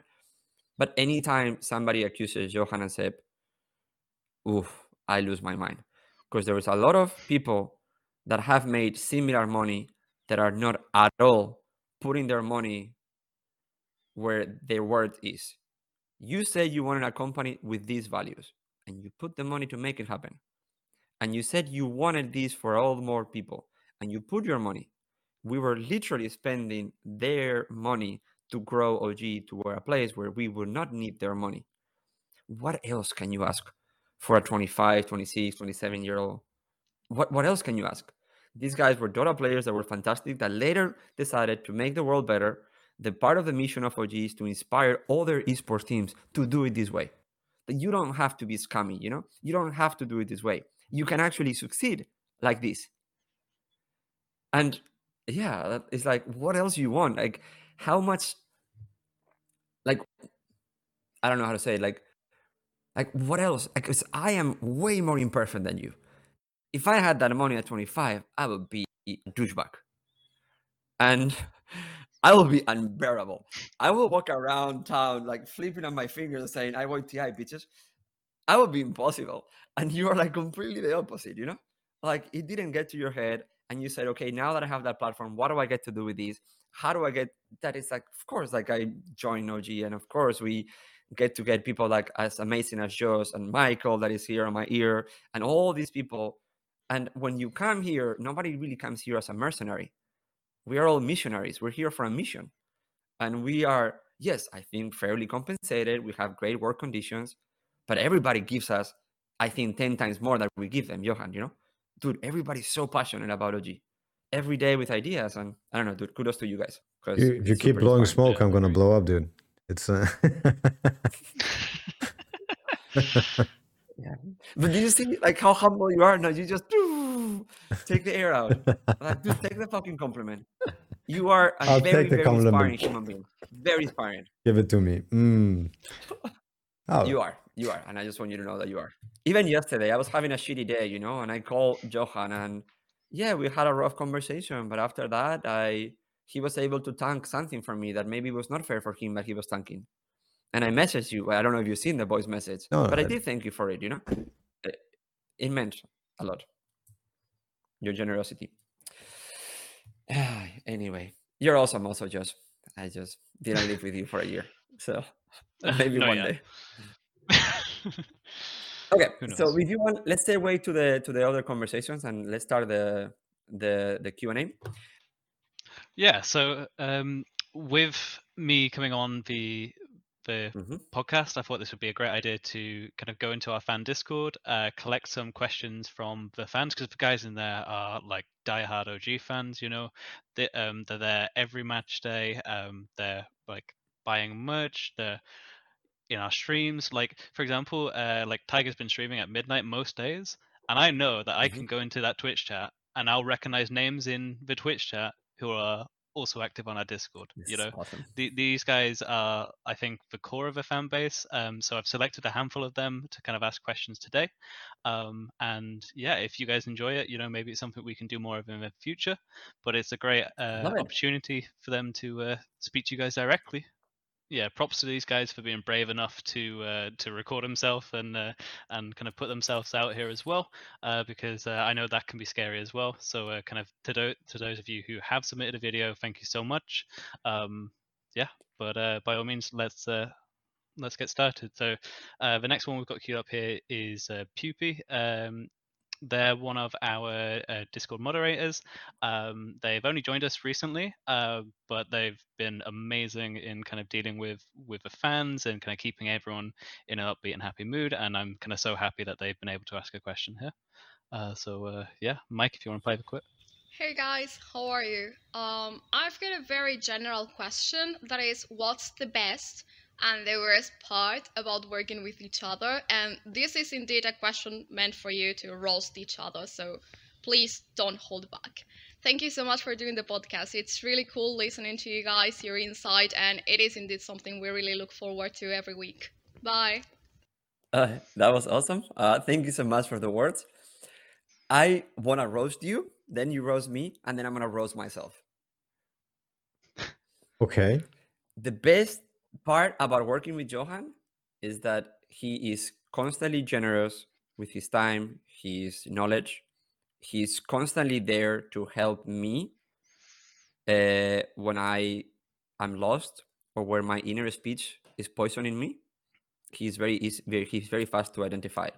[SPEAKER 1] But anytime somebody accuses Johan and Seb, oof, I lose my mind because there is a lot of people that have made similar money that are not at all putting their money where their worth is. You said you wanted a company with these values and you put the money to make it happen. And you said you wanted this for all more people and you put your money we were literally spending their money to grow OG to a place where we would not need their money. What else can you ask for a 25, 26, 27 year old? What, what else can you ask? These guys were Dota players that were fantastic that later decided to make the world better. The part of the mission of OG is to inspire other esports teams to do it this way. That you don't have to be scummy, you know? You don't have to do it this way. You can actually succeed like this. And yeah it's like what else you want like how much like i don't know how to say it like like what else? Because i am way more imperfect than you. If i had that money at 25 i would be a douchebag. And i will be unbearable. I will walk around town like flipping on my fingers saying i want ti bitches. I would be impossible. And you are like completely the opposite you know? Like it didn't get to your head and you said, okay, now that I have that platform, what do I get to do with these? How do I get that? It's like, of course, like I join OG, and of course we get to get people like as amazing as Josh and Michael that is here on my ear, and all these people. And when you come here, nobody really comes here as a mercenary. We are all missionaries. We're here for a mission. And we are, yes, I think fairly compensated. We have great work conditions, but everybody gives us, I think, 10 times more than we give them, Johan, you know? Dude, everybody's so passionate about OG every day with ideas. And I don't know, dude, kudos to you guys.
[SPEAKER 3] You, if you keep blowing smoke, yeah, I'm going to blow up, dude. It's. Uh...
[SPEAKER 1] yeah. But do you see like how humble you are now? You just take the air out. Like, dude, take the fucking compliment. You are a I'll very, very compliment. inspiring human being. Very inspiring.
[SPEAKER 3] Give it to me. Mm.
[SPEAKER 1] Oh. You are. You are. And I just want you to know that you are. Even yesterday, I was having a shitty day, you know, and I called Johan and yeah, we had a rough conversation. But after that, I he was able to tank something for me that maybe was not fair for him but he was tanking. And I messaged you. I don't know if you've seen the voice message, no, but I, I did thank you for it. You know, it, it meant a lot. Your generosity. anyway, you're awesome, also, Josh. I just didn't live with you for a year, so maybe no, one day. okay, so if you want, let's stay away to the to the other conversations and let's start the the the Q and A.
[SPEAKER 2] Yeah. So um, with me coming on the the mm-hmm. podcast, I thought this would be a great idea to kind of go into our fan Discord, uh, collect some questions from the fans because the guys in there are like diehard OG fans. You know, they, um, they're there every match day. Um, they're like buying merch. They're in our streams. Like for example, uh, like Tiger's been streaming at midnight most days, and I know that I mm-hmm. can go into that Twitch chat and I'll recognize names in the Twitch chat who are also active on our Discord. This you know, awesome. the, these guys are, I think, the core of a fan base. Um, so I've selected a handful of them to kind of ask questions today. Um, and yeah, if you guys enjoy it, you know, maybe it's something we can do more of in the future. But it's a great uh, opportunity for them to uh, speak to you guys directly yeah, props to these guys for being brave enough to uh, to record himself and uh, and kind of put themselves out here as well, uh, because uh, I know that can be scary as well. So uh, kind of to, do- to those of you who have submitted a video, thank you so much. Um, yeah, but uh, by all means, let's let's get started. So the next one we've got queued up here is Pupi. Um, they're one of our uh, Discord moderators. Um, they've only joined us recently, uh, but they've been amazing in kind of dealing with with the fans and kind of keeping everyone in an upbeat and happy mood. And I'm kind of so happy that they've been able to ask a question here. Uh, so uh, yeah, Mike, if you want to play the clip.
[SPEAKER 5] Hey guys, how are you? Um, I've got a very general question that is, what's the best and the worst part about working with each other. And this is indeed a question meant for you to roast each other. So please don't hold back. Thank you so much for doing the podcast. It's really cool listening to you guys, your insight, and it is indeed something we really look forward to every week. Bye.
[SPEAKER 1] Uh, that was awesome. Uh, thank you so much for the words. I want to roast you, then you roast me, and then I'm going to roast myself.
[SPEAKER 3] Okay.
[SPEAKER 1] The best part about working with Johan is that he is constantly generous with his time, his knowledge. He's constantly there to help me uh, when I am lost or where my inner speech is poisoning me. He's very easy, very, he's very fast to identify.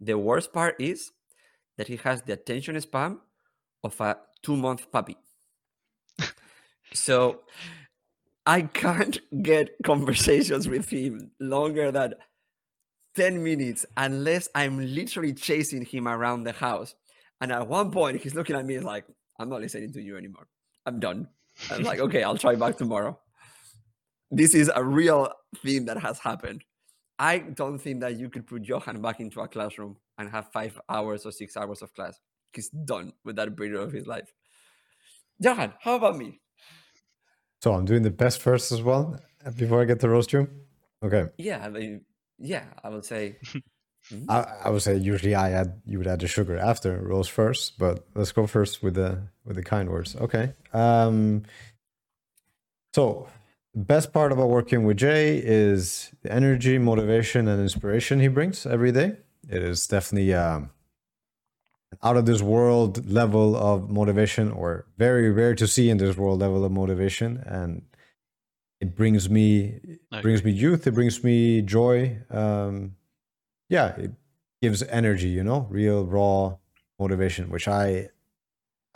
[SPEAKER 1] The worst part is that he has the attention span of a two month puppy. so I can't get conversations with him longer than 10 minutes unless I'm literally chasing him around the house. And at one point, he's looking at me like, I'm not listening to you anymore. I'm done. I'm like, okay, I'll try back tomorrow. This is a real thing that has happened. I don't think that you could put Johan back into a classroom and have five hours or six hours of class. He's done with that period of his life. Johan, how about me?
[SPEAKER 3] So I'm doing the best first as well before I get to roast you. Okay.
[SPEAKER 1] Yeah, I mean, yeah, I would say.
[SPEAKER 3] I, I, would say usually I add you would add the sugar after roast first, but let's go first with the with the kind words. Okay. Um. So best part about working with Jay is the energy, motivation, and inspiration he brings every day. It is definitely um, out of this world level of motivation, or very rare to see in this world level of motivation, and it brings me okay. brings me youth. It brings me joy. Um, yeah, it gives energy. You know, real raw motivation, which I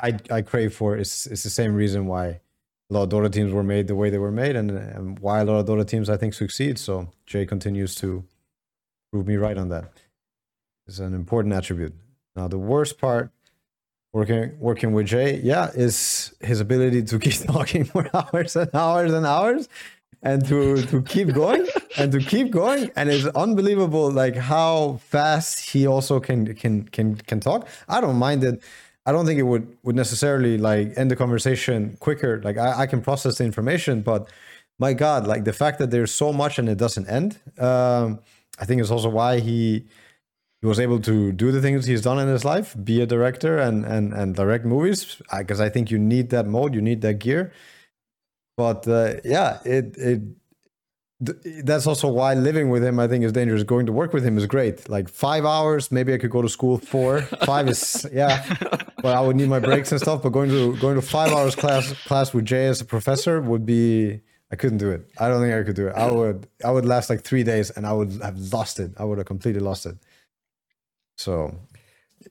[SPEAKER 3] I I crave for. It's it's the same reason why a lot of Dota teams were made the way they were made, and, and why a lot of Dota teams I think succeed. So Jay continues to prove me right on that. It's an important attribute. Now the worst part working working with Jay, yeah, is his ability to keep talking for hours and hours and hours and to to keep going and to keep going. And it's unbelievable like how fast he also can can can can talk. I don't mind it. I don't think it would would necessarily like end the conversation quicker. Like i, I can process the information but my god like the fact that there's so much and it doesn't end um i think is also why he was able to do the things he's done in his life be a director and and and direct movies because I, I think you need that mode you need that gear. But uh, yeah it it that's also why living with him i think is dangerous. Going to work with him is great. Like five hours maybe i could go to school four. Five is yeah. But i would need my breaks and stuff but going to going to five hours class class with jay as a professor would be i couldn't do it. I don't think i could do it. I would i would last like three days and i would have lost it. I would have completely lost it so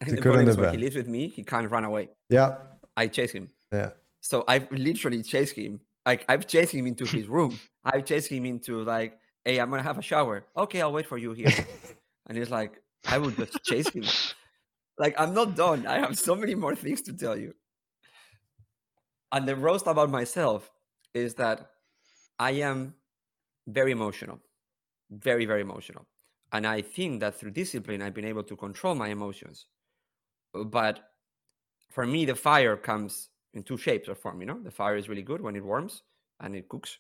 [SPEAKER 1] the good is when he lives with me, he can't run away.
[SPEAKER 3] Yeah.
[SPEAKER 1] I chase him.
[SPEAKER 3] Yeah.
[SPEAKER 1] So I've literally chased him. Like I've chased him into his room. I've chased him into like, hey, I'm gonna have a shower. Okay, I'll wait for you here. and he's like, I will just chase him. Like I'm not done. I have so many more things to tell you. And the roast about myself is that I am very emotional. Very, very emotional. And I think that through discipline, I've been able to control my emotions. But for me, the fire comes in two shapes or form. You know, the fire is really good when it warms and it cooks,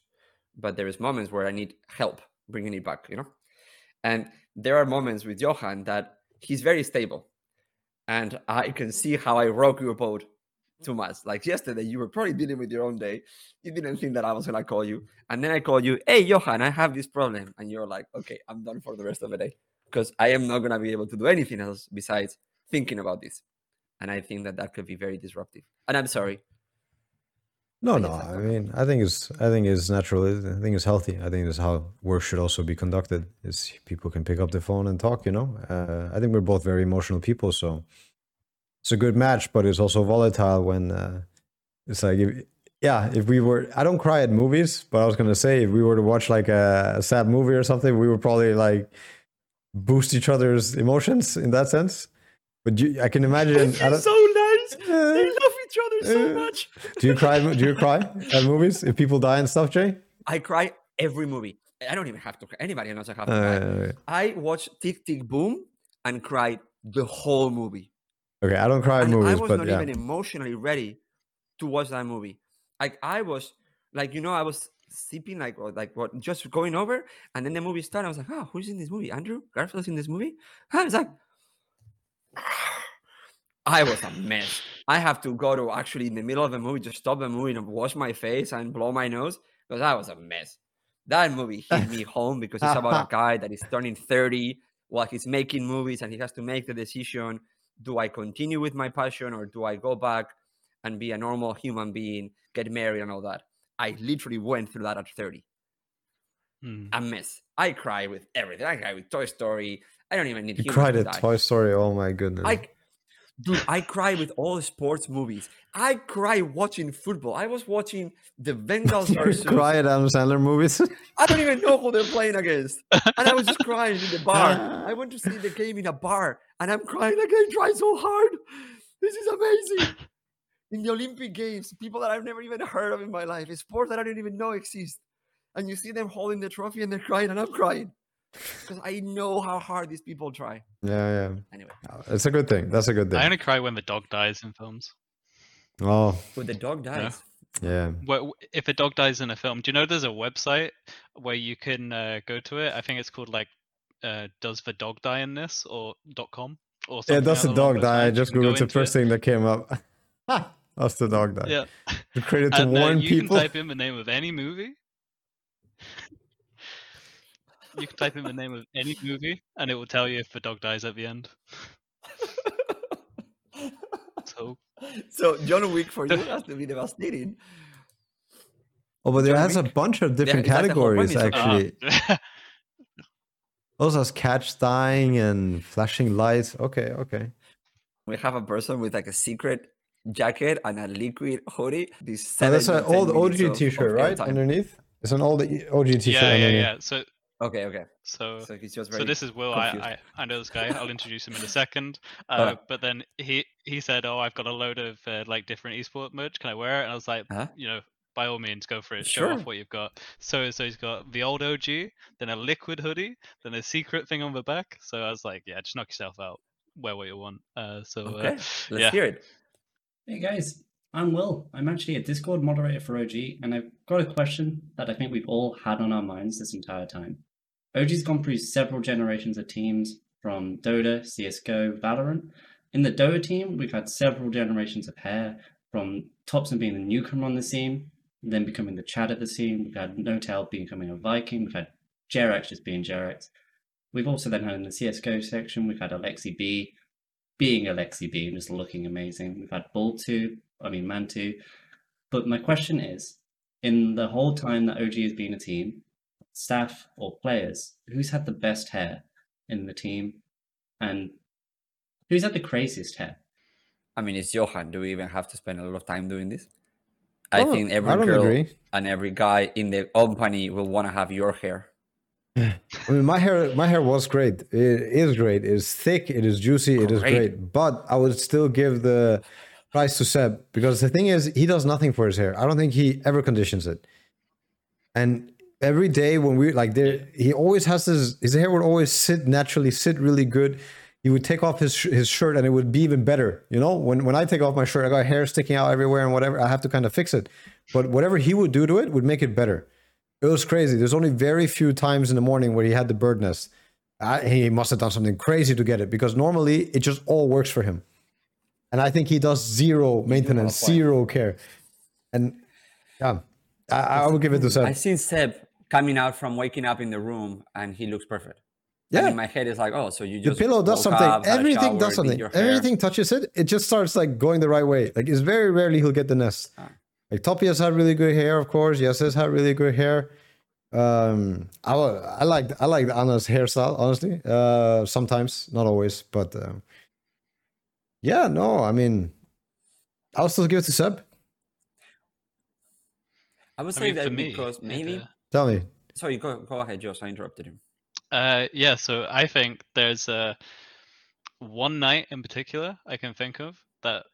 [SPEAKER 1] but there is moments where I need help bringing it back. You know, and there are moments with Johan that he's very stable, and I can see how I rock your boat too much. Like yesterday, you were probably dealing with your own day. You didn't think that I was gonna call you, and then I call you. Hey, Johan, I have this problem, and you're like, okay, I'm done for the rest of the day because I am not gonna be able to do anything else besides thinking about this. And I think that that could be very disruptive. And I'm sorry.
[SPEAKER 3] No, no. I mean, I think it's I think it's natural. I think it's healthy. I think that's how work should also be conducted. Is people can pick up the phone and talk. You know, uh, I think we're both very emotional people, so it's a good match, but it's also volatile when uh, it's like, if, yeah, if we were, I don't cry at movies, but I was gonna say if we were to watch like a, a sad movie or something, we would probably like boost each other's emotions in that sense. But you, I can imagine.
[SPEAKER 1] I so nice. Uh, they love each other so uh, much.
[SPEAKER 3] do you cry? Do you cry at movies if people die and stuff, Jay?
[SPEAKER 1] I cry every movie. I don't even have to cry. Anybody knows I have to cry. Uh, I watch Tick Tick Boom and cried the whole movie.
[SPEAKER 3] Okay, I don't cry in movies,
[SPEAKER 1] I was
[SPEAKER 3] but
[SPEAKER 1] not
[SPEAKER 3] yeah.
[SPEAKER 1] even emotionally ready to watch that movie. Like I was, like you know, I was sipping like like what just going over, and then the movie started. I was like, oh, who's in this movie? Andrew Garfield's in this movie. I was like, ah. I was a mess. I have to go to actually in the middle of the movie, just stop the movie and wash my face and blow my nose because I was a mess. That movie hit me home because it's about a guy that is turning 30 while he's making movies and he has to make the decision do I continue with my passion or do I go back and be a normal human being, get married and all that? I literally went through that at 30. Hmm. A mess. I cry with everything. I cry with Toy Story. I don't even need.
[SPEAKER 3] You cried at Toy Story. Oh my goodness.
[SPEAKER 1] I, dude, I cry with all sports movies. I cry watching football. I was watching the Bengals versus.
[SPEAKER 3] cry at Adam Sandler movies.
[SPEAKER 1] I don't even know who they're playing against, and I was just crying in the bar. I went to see the game in a bar, and I'm crying like I tried so hard. This is amazing. In the Olympic Games, people that I've never even heard of in my life, a sport that I didn't even know exist, and you see them holding the trophy and they're crying, and I'm crying because I know how hard these people try.
[SPEAKER 3] Yeah, yeah.
[SPEAKER 1] Anyway,
[SPEAKER 3] it's a good thing. That's a good thing.
[SPEAKER 2] I only cry when the dog dies in films.
[SPEAKER 3] Oh,
[SPEAKER 1] when the dog dies.
[SPEAKER 3] Yeah.
[SPEAKER 2] Well, if a dog dies in a film, do you know there's a website where you can uh, go to it? I think it's called like uh, "Does the dog die in this?" or dot .com or
[SPEAKER 3] something. Yeah, does the dog die? I just googled the first it. thing that came up. does the dog die?
[SPEAKER 2] Yeah.
[SPEAKER 3] It's created to
[SPEAKER 2] and,
[SPEAKER 3] uh, warn
[SPEAKER 2] you
[SPEAKER 3] people.
[SPEAKER 2] You can type in the name of any movie. You can type in the name of any movie, and it will tell you if the dog dies at the end.
[SPEAKER 1] so so John Wick for you has to be devastating.
[SPEAKER 3] Oh, but there
[SPEAKER 1] John
[SPEAKER 3] has a bunch of different
[SPEAKER 1] that's the whole
[SPEAKER 3] categories actually.
[SPEAKER 2] Uh,
[SPEAKER 3] Also has catch dying and flashing lights. Okay, okay.
[SPEAKER 1] We have a person with like a secret jacket and a liquid hoodie. This
[SPEAKER 3] So that's an old OG t-shirt, right? Underneath, it's an old OG t-shirt.
[SPEAKER 2] yeah, yeah,
[SPEAKER 3] underneath.
[SPEAKER 2] yeah. So,
[SPEAKER 1] Okay, okay.
[SPEAKER 2] so,
[SPEAKER 1] So he's just
[SPEAKER 2] so this is Will. I, I, I know this guy. I'll introduce him in a second. Uh,
[SPEAKER 1] Alright.
[SPEAKER 2] But then he, he said, "Oh, I've got a load of uh, like different esport merch. Can I wear it?" And I was like,
[SPEAKER 1] Uh-huh.
[SPEAKER 2] "You know, by all means, go for it. Show
[SPEAKER 1] Sure.
[SPEAKER 2] off what you've got." So, so he's got the old OG, then a liquid hoodie, then a secret thing on the back. So I was like, "Yeah, just knock yourself out. Wear what you want." Uh, so
[SPEAKER 1] Okay,
[SPEAKER 2] uh,
[SPEAKER 1] let's
[SPEAKER 2] yeah.
[SPEAKER 1] hear it.
[SPEAKER 6] Hey guys, I'm Will. I'm actually a Discord moderator for OG, and I've got a question that I think we've all had on our minds this entire time. OG's gone through several generations of teams from Dota, CSGO, Valorant. In the Dota team, we've had several generations of hair, from Topson being the newcomer on the scene, then becoming the Chad of the scene. We've had N0tail becoming a Viking. We've had Jerax just being Jerax. We've also then had in the CSGO section, we've had Aleksib being Aleksib and just looking amazing. We've had Bull 2, I mean mantuu. But my question is, in the whole time that OG has been a team, staff or players, who's had the best hair in the team? And who's had the craziest hair?
[SPEAKER 1] I mean, it's Johan. Do we even have to spend a lot of time doing this? I
[SPEAKER 3] Oh,
[SPEAKER 1] think every
[SPEAKER 3] I
[SPEAKER 1] girl
[SPEAKER 3] agree.
[SPEAKER 1] and every guy in the company will want to have your hair.
[SPEAKER 3] I mean, my hair, my hair was great. It is great. It is thick. It is juicy. It is
[SPEAKER 1] Great.
[SPEAKER 3] great. But I would still give the prize to Seb because the thing is, he does nothing for his hair. I don't think he ever conditions it. And every day when we like there, he always has his his hair would always sit naturally, sit really good. He would take off his sh- his shirt and it would be even better. You know, when when I take off my shirt, I got hair sticking out everywhere and whatever. I have to kind of fix it. But whatever he would do to it would make it better. It was crazy. There's only very few times in the morning where he had the bird nest. I, he must have done something crazy to get it because normally it just all works for him. And I think he does zero maintenance, zero care. And yeah, I, I would give it to Seb.
[SPEAKER 1] I
[SPEAKER 3] Seb.
[SPEAKER 1] seen Seb coming out from waking up in the room and he looks perfect. And
[SPEAKER 3] Yeah,
[SPEAKER 1] in my head, is like, oh, so you just the
[SPEAKER 3] pillow does something.
[SPEAKER 1] up,
[SPEAKER 3] Everything
[SPEAKER 1] shower,
[SPEAKER 3] does something. Everything touches it. It just starts like going the right way. Like it's very rarely he'll get the nest.
[SPEAKER 1] Ah.
[SPEAKER 3] Like Topi has had really good hair, of course. Yes has had really good hair. Um, I wa- I like I like Anna's hairstyle, honestly. Uh, sometimes, not always, but um, yeah, no, I mean, I'll still give it to Seb.
[SPEAKER 1] I would
[SPEAKER 2] I
[SPEAKER 1] say
[SPEAKER 2] mean,
[SPEAKER 1] that
[SPEAKER 2] for me,
[SPEAKER 1] because maybe.
[SPEAKER 2] uh,
[SPEAKER 3] Tell me.
[SPEAKER 1] Sorry, go, go ahead, Josh. I interrupted him.
[SPEAKER 2] Uh, yeah, so I think there's uh, one night in particular I can think of that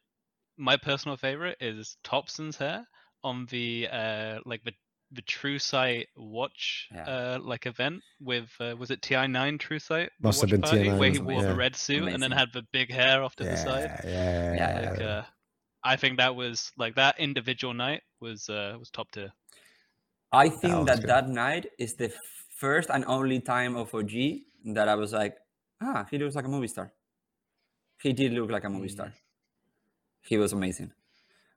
[SPEAKER 2] my personal favorite is Topson's hair on the uh, like the the True Sight watch
[SPEAKER 1] Yeah.
[SPEAKER 2] uh, like event with uh, was it TI9 True Sight
[SPEAKER 3] Must have been TI9,
[SPEAKER 2] where he
[SPEAKER 1] was
[SPEAKER 2] wore the red suit and then had the big hair off to the side.
[SPEAKER 3] yeah,
[SPEAKER 1] Yeah,
[SPEAKER 2] Like
[SPEAKER 3] yeah.
[SPEAKER 2] uh, I think that was like that individual night was uh, was top tier.
[SPEAKER 1] I think
[SPEAKER 3] was
[SPEAKER 1] that
[SPEAKER 3] good.
[SPEAKER 1] that night is the first and only time of OG that I was like, ah, he looks like a movie star. He did look like a movie
[SPEAKER 2] Mm.
[SPEAKER 1] star. He was amazing.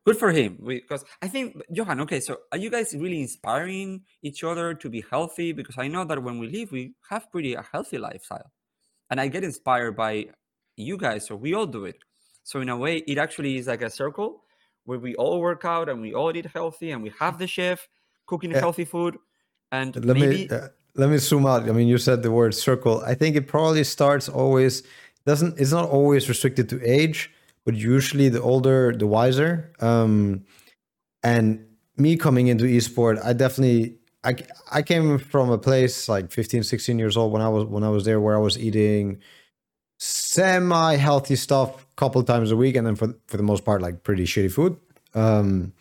[SPEAKER 1] Good for him. Because I think, Johan, okay, so are you guys really inspiring each other to be healthy? Because I know that when we live, we have pretty a healthy lifestyle. And I get inspired by you guys, so we all do it. So in a way, it actually is like a circle where we all work out and we all eat healthy and we have the chef cooking
[SPEAKER 3] Yeah.
[SPEAKER 1] healthy food. And
[SPEAKER 3] let
[SPEAKER 1] maybe
[SPEAKER 3] me uh, let me zoom out. I mean, you said the word circle. I think it probably starts always doesn't. It's not always restricted to age, but usually the older, the wiser. Um, and me coming into esport, I definitely. I, I came from a place like 15 16 years old when I was when I was there where I was eating semi healthy stuff a couple times a week and then for for the most part like pretty shitty food um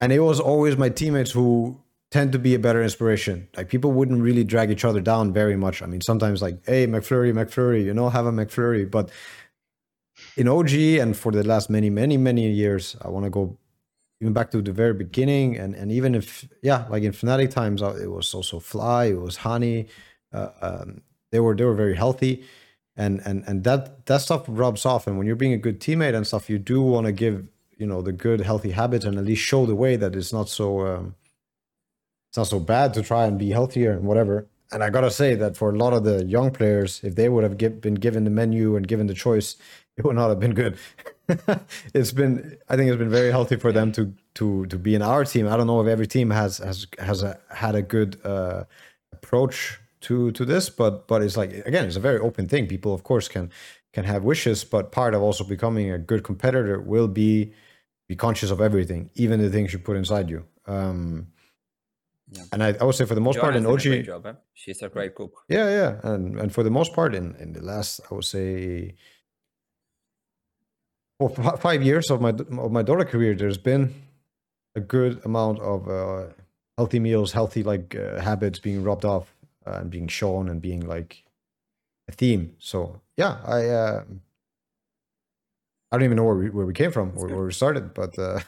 [SPEAKER 3] and it was always my teammates who tend to be a better inspiration. Like people wouldn't really drag each other down very much. I mean, sometimes like, hey, McFlurry, McFlurry, you know, have a McFlurry. But in OG and for the last many, many, many years, I want to go even back to the very beginning. And and even if, yeah, like in Fnatic times, uh, it was also Fly, it was Honey. Uh, um, they were they were very healthy. And and and that that stuff rubs off. And when you're being a good teammate and stuff, you do want to give you know the good healthy habits and at least show the way that it's not so um, it's not so bad to try and be healthier and whatever. And I gotta say that for a lot of the young players, if they would have been given the menu and given the choice, it would not have been good. it's been I think it's been very healthy for them to to to be in our team. I don't know if every team has has has a, had a good uh, approach to to this, but but it's like again, it's a very open thing. People of course can can have wishes, but part of also becoming a good competitor will be be conscious of everything, even the things you put inside you. Um, yeah. And I, I would say for the most part in OG,
[SPEAKER 1] job, eh? she's a great cook.
[SPEAKER 3] Yeah, yeah, and and for the most part in in the last, I would say, for five years of my of my Dota career, there's been a good amount of uh, healthy meals, healthy like uh, habits being rubbed off uh, and being shown and being like a theme. So yeah, I uh, I don't even know where we where we came from, or where we started, but. Uh,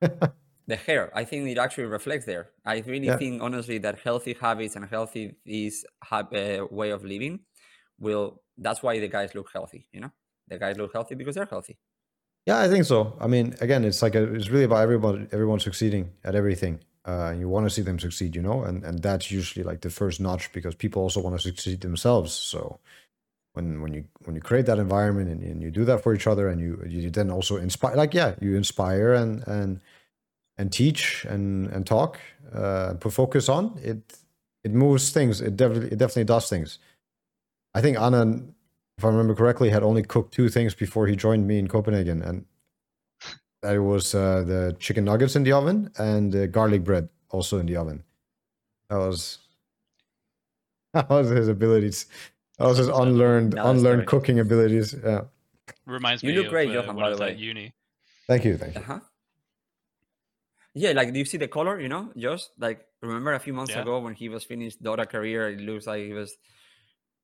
[SPEAKER 1] the hair i think it actually reflects there i really yeah. think honestly that healthy habits and healthy is uh, way of living will that's why the guys look healthy you know the guys look healthy because they're healthy
[SPEAKER 3] yeah i think so i mean again it's like a, it's really about everyone everyone succeeding at everything uh, you want to see them succeed you know and and that's usually like the first notch because people also want to succeed themselves so when when you when you create that environment and, and you do that for each other and you you then also inspire like yeah you inspire and and and teach and and talk, uh, put focus on it. It moves things. It definitely it definitely does things. I think Anna, if I remember correctly, had only cooked two things before he joined me in Copenhagen, and that was uh, the chicken nuggets in the oven and the garlic bread also in the oven. That was that was his abilities. That was his unlearned no, unlearned cooking abilities. Yeah.
[SPEAKER 2] Reminds you me look of, great, uh, Johan, by the way. uni.
[SPEAKER 3] Thank you, thank you.
[SPEAKER 1] Uh-huh. Yeah, like do you see the color? You know, just like remember a few months yeah. ago when he was finished Dota career, it looks like he was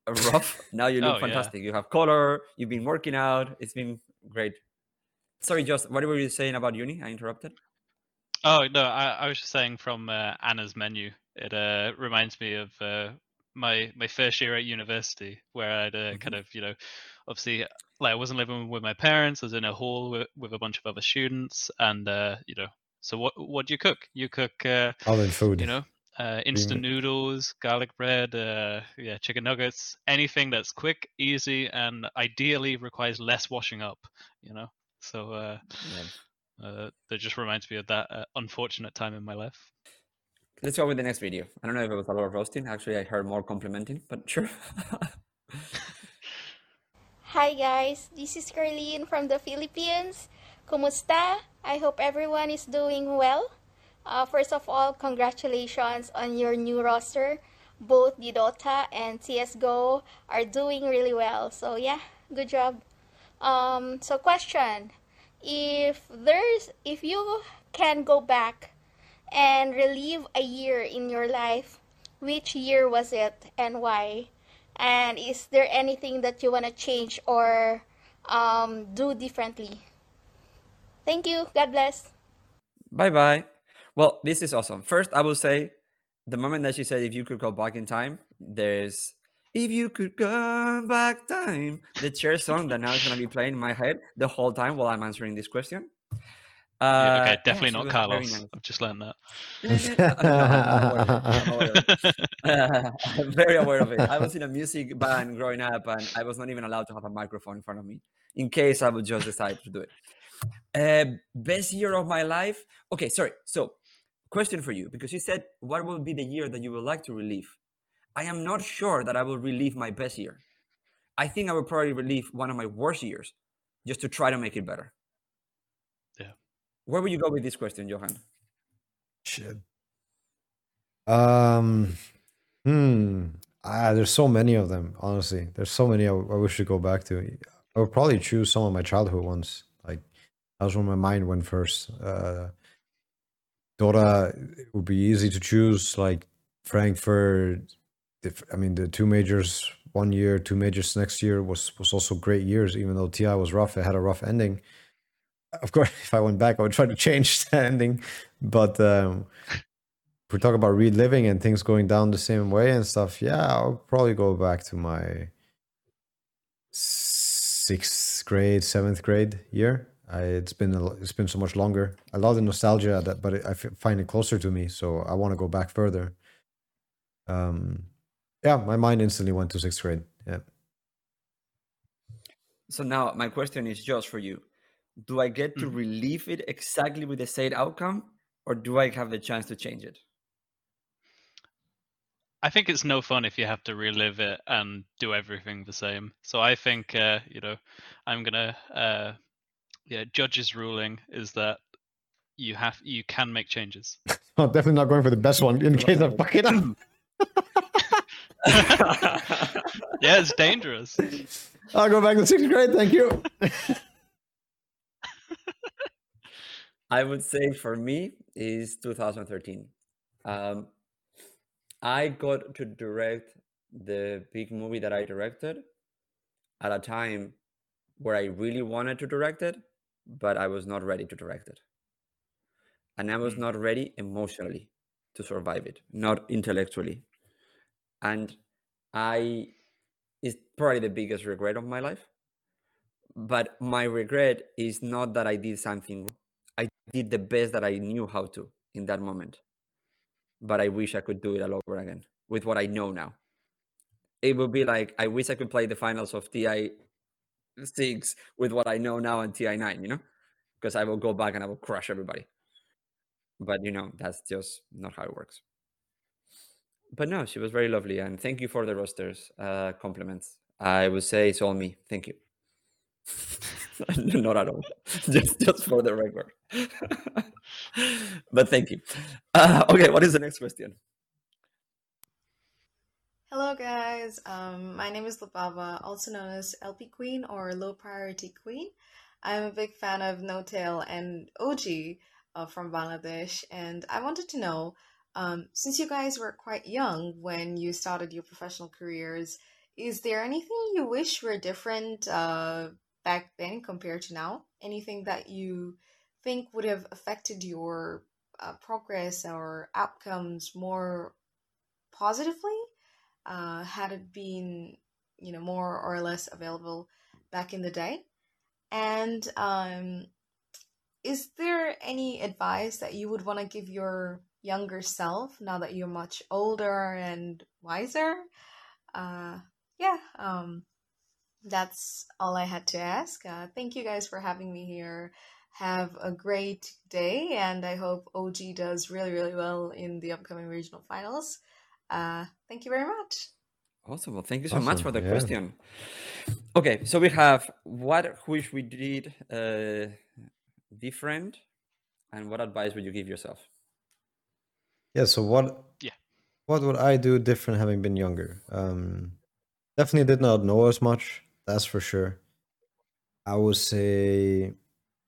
[SPEAKER 1] rough. now you look oh, fantastic. Yeah. You have color. You've been working out. It's been great. Sorry, just what were you saying about uni? I interrupted.
[SPEAKER 2] Oh no, I, I was just saying from uh, Ana's menu. It uh, reminds me of uh, my my first year at university, where I'd uh, mm-hmm. kind of you know, obviously like I wasn't living with my parents. I was in a hall with, with a bunch of other students, and uh, you know so what what do you cook? You cook uh,
[SPEAKER 3] oven food.
[SPEAKER 2] You know, uh, instant noodles, garlic bread, uh, yeah, chicken nuggets, anything that's quick, easy, and ideally requires less washing up. You know, so uh, yeah. uh, that just reminds me of that uh, unfortunate time in my life.
[SPEAKER 1] Let's go with the next video. I don't know if it was a lot of roasting. Actually, I heard more complimenting, but sure.
[SPEAKER 7] Hi guys, this is Carlene from the Philippines. Kumusta? I hope everyone is doing well. Uh, first of all, congratulations on your new roster. Both the Dota and CSGO are doing really well. So yeah, good job. Um, so question, if there's, if you can go back and relive a year in your life, which year was it and why? And is there anything that you want to change or um, do differently? Thank you. God bless.
[SPEAKER 1] Bye bye. Well, this is awesome. First, I will say the moment that she said, if you could go back in time, there's if you could go back time, the Cher song that now is going to be playing in my head the whole time while I'm answering this question.
[SPEAKER 2] Uh, yeah, okay, definitely yeah, not Carlos. Nice. I've just learned that.
[SPEAKER 1] I'm very aware of it. I was in a music band growing up, and I was not even allowed to have a microphone in front of me in case I would just decide to do it. Uh, best year of my life. Okay, sorry. So, question for you because you said, what will be the year that you would like to relive? I am not sure that I will relive my best year. I think I will probably relive one of my worst years just to try to make it better.
[SPEAKER 2] Yeah.
[SPEAKER 1] Where would you go with this question, Johan?
[SPEAKER 3] Shit. Um, hmm. Ah, there's so many of them. Honestly, there's so many I, I wish to go back to. I would probably choose some of my childhood ones. Like that was where my mind went first. Uh, Dota would be easy to choose, like Frankfurt. If, I mean, the two majors one year, two majors next year was was also great years. Even though TI was rough, it had a rough ending. Of course, if I went back, I would try to change the ending. But um, if we talk about reliving and things going down the same way and stuff, yeah, I'll probably go back to my sixth grade, seventh grade year. I, it's been a, it's been so much longer. I love the nostalgia that, but it, I find it closer to me, so I want to go back further. Um, yeah, my mind instantly went to sixth grade. Yeah.
[SPEAKER 1] So now my question is just for you. do I get to
[SPEAKER 2] Mhm.
[SPEAKER 1] relive it exactly with the same outcome, or do I have the chance to change it?
[SPEAKER 2] I think it's no fun if you have to relive it and do everything the same. So I think uh, you know, I'm gonna uh, yeah, judge's ruling is that you have you can make changes.
[SPEAKER 3] I'm definitely not going for the best one in case I fuck it up.
[SPEAKER 2] yeah, it's dangerous.
[SPEAKER 3] I'll go back to sixth grade. Thank you.
[SPEAKER 1] I would say for me is 2013. Um, I got to direct the big movie that I directed at a time where I really wanted to direct it, but I was not ready to direct it. And I was
[SPEAKER 2] Mm.
[SPEAKER 1] not ready emotionally to survive it, not intellectually. And I is probably the biggest regret of my life. But my regret is not that I did something wrong. I did the best that I knew how to in that moment. But I wish I could do it all over again with what I know now. It would be like I wish I could play the finals of TI six with what I know now on TI nine, you know? Because I will go back and I will crush everybody. But you know, that's just not how it works. But no, she was very lovely and thank you for the rosters uh compliments. I would say it's all me. Thank you. not at all. just just for the record. but thank you. Uh, okay, what is the next question?
[SPEAKER 8] Hello guys, um, my name is Lababa, also known as LP Queen or Low Priority Queen. I'm a big fan of N0tail and OG uh, from Bangladesh, and I wanted to know, um, since you guys were quite young when you started your professional careers, is there anything you wish were different uh, back then compared to now? Anything that you think would have affected your uh, progress or outcomes more positively? Uh, had it been you know more or less available back in the day. And um, is there any advice that you would want to give your younger self now that you're much older and wiser? Uh, yeah um, that's all i had to ask. Uh, thank you guys for having me here. Have a great day and i hope og does really really well in the upcoming regional finals uh, thank you very much.
[SPEAKER 1] Awesome. Well, thank you so much for the
[SPEAKER 3] yeah.
[SPEAKER 1] question. Okay, so we have what wish we did uh, different, and what advice would you give yourself?
[SPEAKER 3] Yeah. So what?
[SPEAKER 2] Yeah.
[SPEAKER 3] What would I do different having been younger? Um, definitely did not know as much. That's for sure. I would say,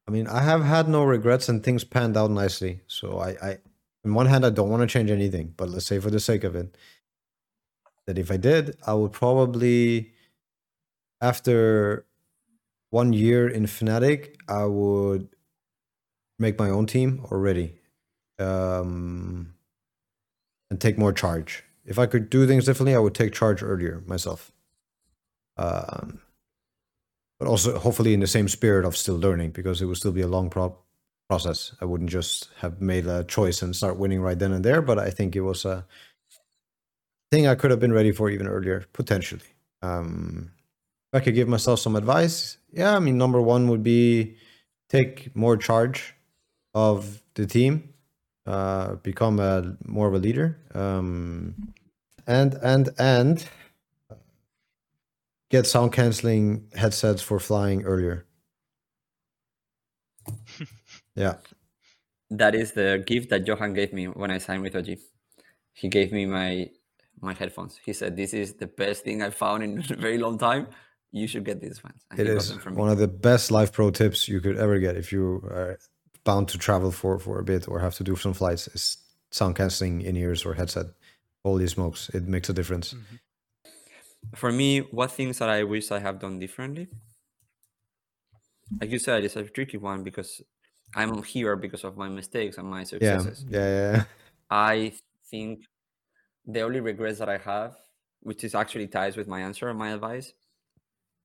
[SPEAKER 3] I mean, I have had no regrets and things panned out nicely. So I, I, on one hand, I don't want to change anything, but let's say for the sake of it, that if I did, I would probably, after one year in Fnatic, I would make my own team already. Um, and take more charge. If I could do things differently, I would take charge earlier myself. Um, but also hopefully in the same spirit of still learning because it would still be a long pro- process. I wouldn't just have made a choice and start winning right then and there, but I think it was a thing I could have been ready for even earlier, potentially. Um, if I could give myself some advice, yeah, I mean, number one would be take more charge of the team uh, become a more of a leader um, and and and get sound canceling headsets for flying earlier yeah
[SPEAKER 1] That is the gift that Johan gave me when I signed with OG. He gave me my my headphones. He said, "This is the best thing I found in a very long time. You should get these ones." And
[SPEAKER 3] it
[SPEAKER 1] he got
[SPEAKER 3] is
[SPEAKER 1] them from me.
[SPEAKER 3] one of the best life pro tips you could ever get if you are bound to travel for for a bit or have to do some flights is sound canceling in ears or headset holy smokes it makes a difference
[SPEAKER 2] Mhm.
[SPEAKER 1] For me, what things that I wish I have done differently? Like you said, it's a tricky one because I'm here because of my mistakes and my successes.
[SPEAKER 3] yeah yeah yeah
[SPEAKER 1] I think the only regrets that I have, which is actually ties with my answer and my advice,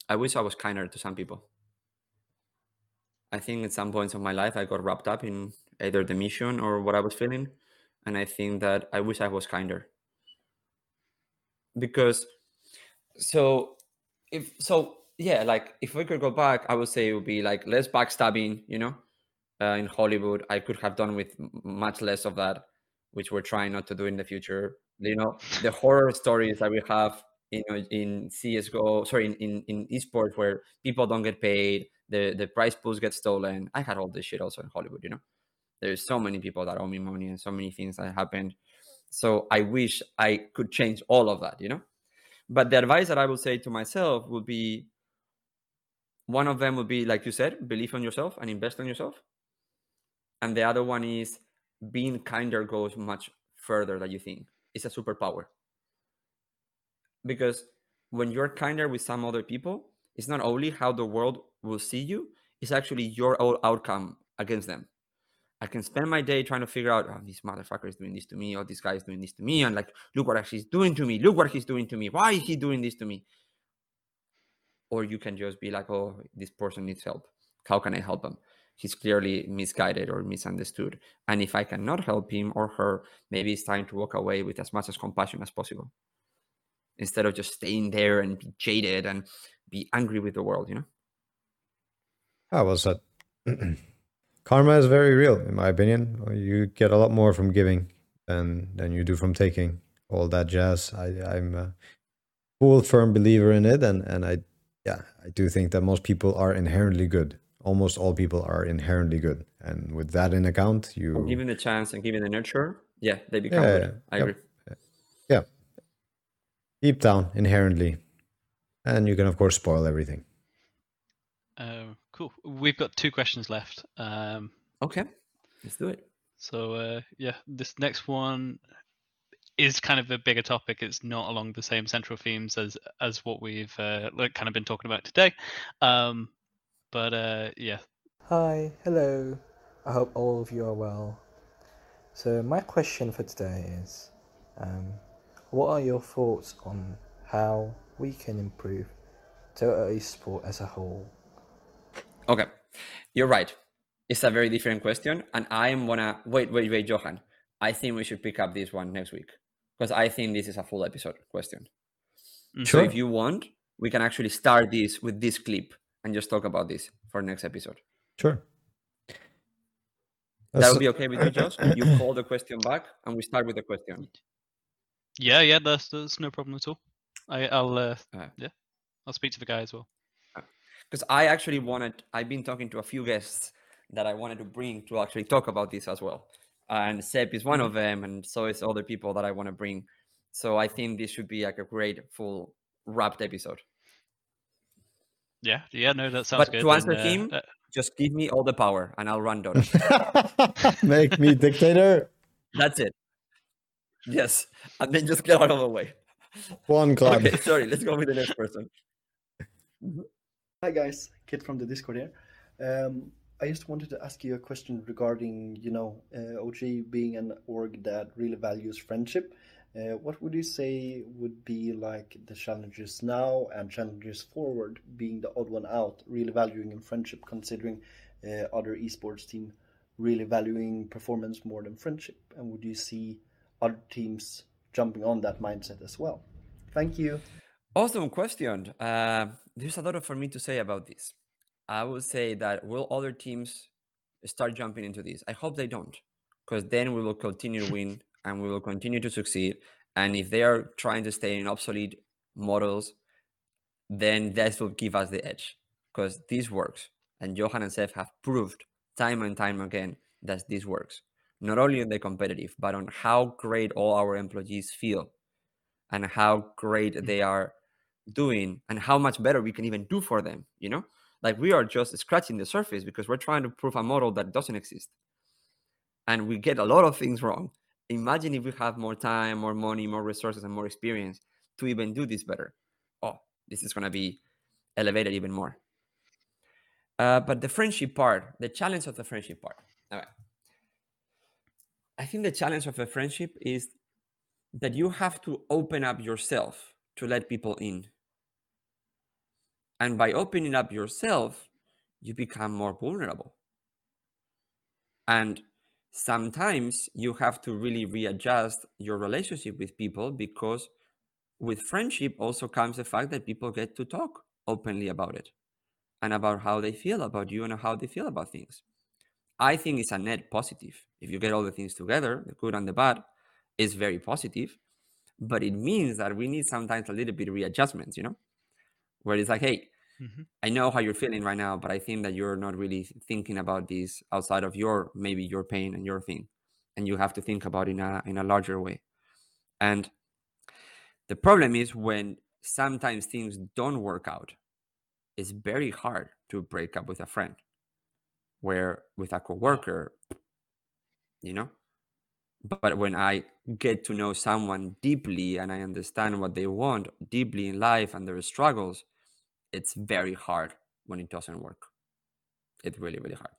[SPEAKER 1] I wish I was kinder to some people. I think at some points of my life I got wrapped up in either the mission or what I was feeling. And I think that I wish I was kinder. Because so if so yeah, like if we could go back, I would say it would be like less backstabbing, you know, uh, in Hollywood. I could have done with much less of that, which we're trying not to do in the future. You know, the horror stories that we have you know in CS:GO, sorry, in, in in esports where people don't get paid, the the prize pools get stolen. I had all this shit also in Hollywood. You know, there's so many people that owe me money and so many things that happened. So I wish I could change all of that. You know, but the advice that I would say to myself would be one of them would be like you said, believe in yourself and invest in yourself. And the other one is being kinder goes much further than you think. It's a superpower because when you're kinder with some other people, it's not only how the world will see you, it's actually your own outcome against them. I can spend my day trying to figure out, oh, this motherfucker is doing this to me, or this guy is doing this to me, and like, look what he's doing to me, look what he's doing to me, why is he doing this to me? Or you can just be like, oh, this person needs help. How can I help him? He's clearly misguided or misunderstood. And if I cannot help him or her, maybe it's time to walk away with as much as compassion as possible instead of just staying there and be jaded and be angry with the world, you know?
[SPEAKER 3] How was that? Karma is very real, in my opinion. You get a lot more from giving than than you do from taking. All that jazz. I, I'm a full firm believer in it, and and I yeah I do think that most people are inherently good. Almost all people are inherently good, and with that in account, you
[SPEAKER 1] given the chance and given the nurture, yeah, they become yeah, good. I yep. agree.
[SPEAKER 3] Yeah, deep down inherently. And you can of course spoil everything.
[SPEAKER 2] Uh, cool. We've got two questions left. Um,
[SPEAKER 1] okay. Let's do it.
[SPEAKER 2] so uh, yeah this next one is kind of a bigger topic. It's not along the same central themes as as what we've uh, kind of been talking about today. Um, but uh, yeah
[SPEAKER 9] hi hello i hope all of you are well so my question for today is um, what are your thoughts on how we can improve Dota esport as a whole?
[SPEAKER 1] Okay, you're right. It's a very different question, and I am wanna wait, wait, wait, Johan. I think we should pick up this one next week because I think this is a full episode question. Sure. So if you want, we can actually start this with this clip and just talk about this for next episode.
[SPEAKER 3] Sure.
[SPEAKER 1] That would be okay with you, Josh? You call the question back and we start with the question.
[SPEAKER 2] Yeah, yeah, that's that's no problem at all. I, I'll uh, uh, yeah, I'll speak to the guy as well.
[SPEAKER 1] Because I actually wanted, I've been talking to a few guests that I wanted to bring to actually talk about this as well, and Seb is one mm-hmm. of them, and so is other people that I want to bring. So I think this should be like a great full wrapped episode.
[SPEAKER 2] Yeah, yeah, no, that sounds
[SPEAKER 1] but
[SPEAKER 2] good.
[SPEAKER 1] to answer and, uh, him, uh, just give me all the power and I'll run Dota.
[SPEAKER 3] Make me dictator.
[SPEAKER 1] That's it. Yes, and then just get out of the way.
[SPEAKER 3] One club.
[SPEAKER 1] Okay, sorry. Let's go with the next person.
[SPEAKER 10] Hi guys, Kit from the Discord here. Um, I just wanted to ask you a question regarding, you know, uh, OG being an org that really values friendship. Uh, what would you say would be like the challenges now and challenges forward, being the odd one out, really valuing in friendship, considering uh, other esports team really valuing performance more than friendship? And would you see other teams jumping on that mindset as well? Thank you.
[SPEAKER 1] Awesome question. Uh, there's a lot for me to say about this. I would say that will other teams start jumping into this? I hope they don't, because then we will continue to win and we will continue to succeed. And if they are trying to stay in obsolete models, then that will give us the edge, because this works. And Johan and Seb have proved time and time again that this works not only on the competitive, but on how great all our employees feel and how great mm. they are doing and how much better we can even do for them, you know? Like we are just scratching the surface because we're trying to prove a model that doesn't exist. And we get a lot of things wrong. Imagine if we have more time, more money, more resources, and more experience to even do this better. Oh, this is going to be elevated even more. Uh, but the friendship part, the challenge of the friendship part. All right. I think the challenge of a friendship is that you have to open up yourself to let people in. And by opening up yourself, you become more vulnerable. And sometimes you have to really readjust your relationship with people because with friendship also comes the fact that people get to talk openly about it and about how they feel about you and how they feel about things. I think it's a net positive. If you get all the things together, the good and the bad, is very positive. But it means that we need sometimes a little bit of readjustments, you know, where it's like, hey, mm-hmm. I know how you're feeling right now, but I think that you're not really thinking about this outside of your maybe your pain and your thing, and you have to think about it in a in a larger way. And the problem is when sometimes things don't work out it's very hard to break up with a friend where with a coworker you know but when i get to know someone deeply and i understand what they want deeply in life and their struggles it's very hard when it doesn't work it's really really hard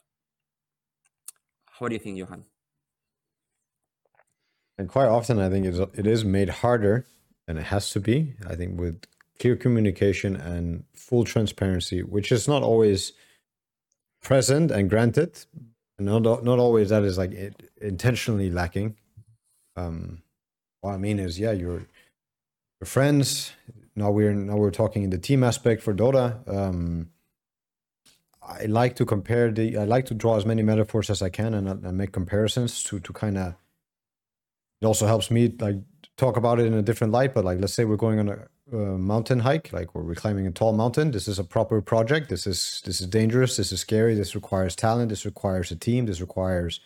[SPEAKER 1] what do you think johan
[SPEAKER 3] and quite often i think it is made harder and it has to be i think with clear communication and full transparency, which is not always present and granted. And not not always that is like it, intentionally lacking. Um, what I mean is, yeah, you're your friends. Now we're now we're talking in the team aspect for Dota. Um, I like to compare the. I like to draw as many metaphors as I can and, and make comparisons to to kind of. It also helps me like talk about it in a different light. But like, let's say we're going on a, uh, mountain hike, like we're climbing a tall mountain. This is a proper project. This is this is dangerous. This is scary. This requires talent. This requires a team. This requires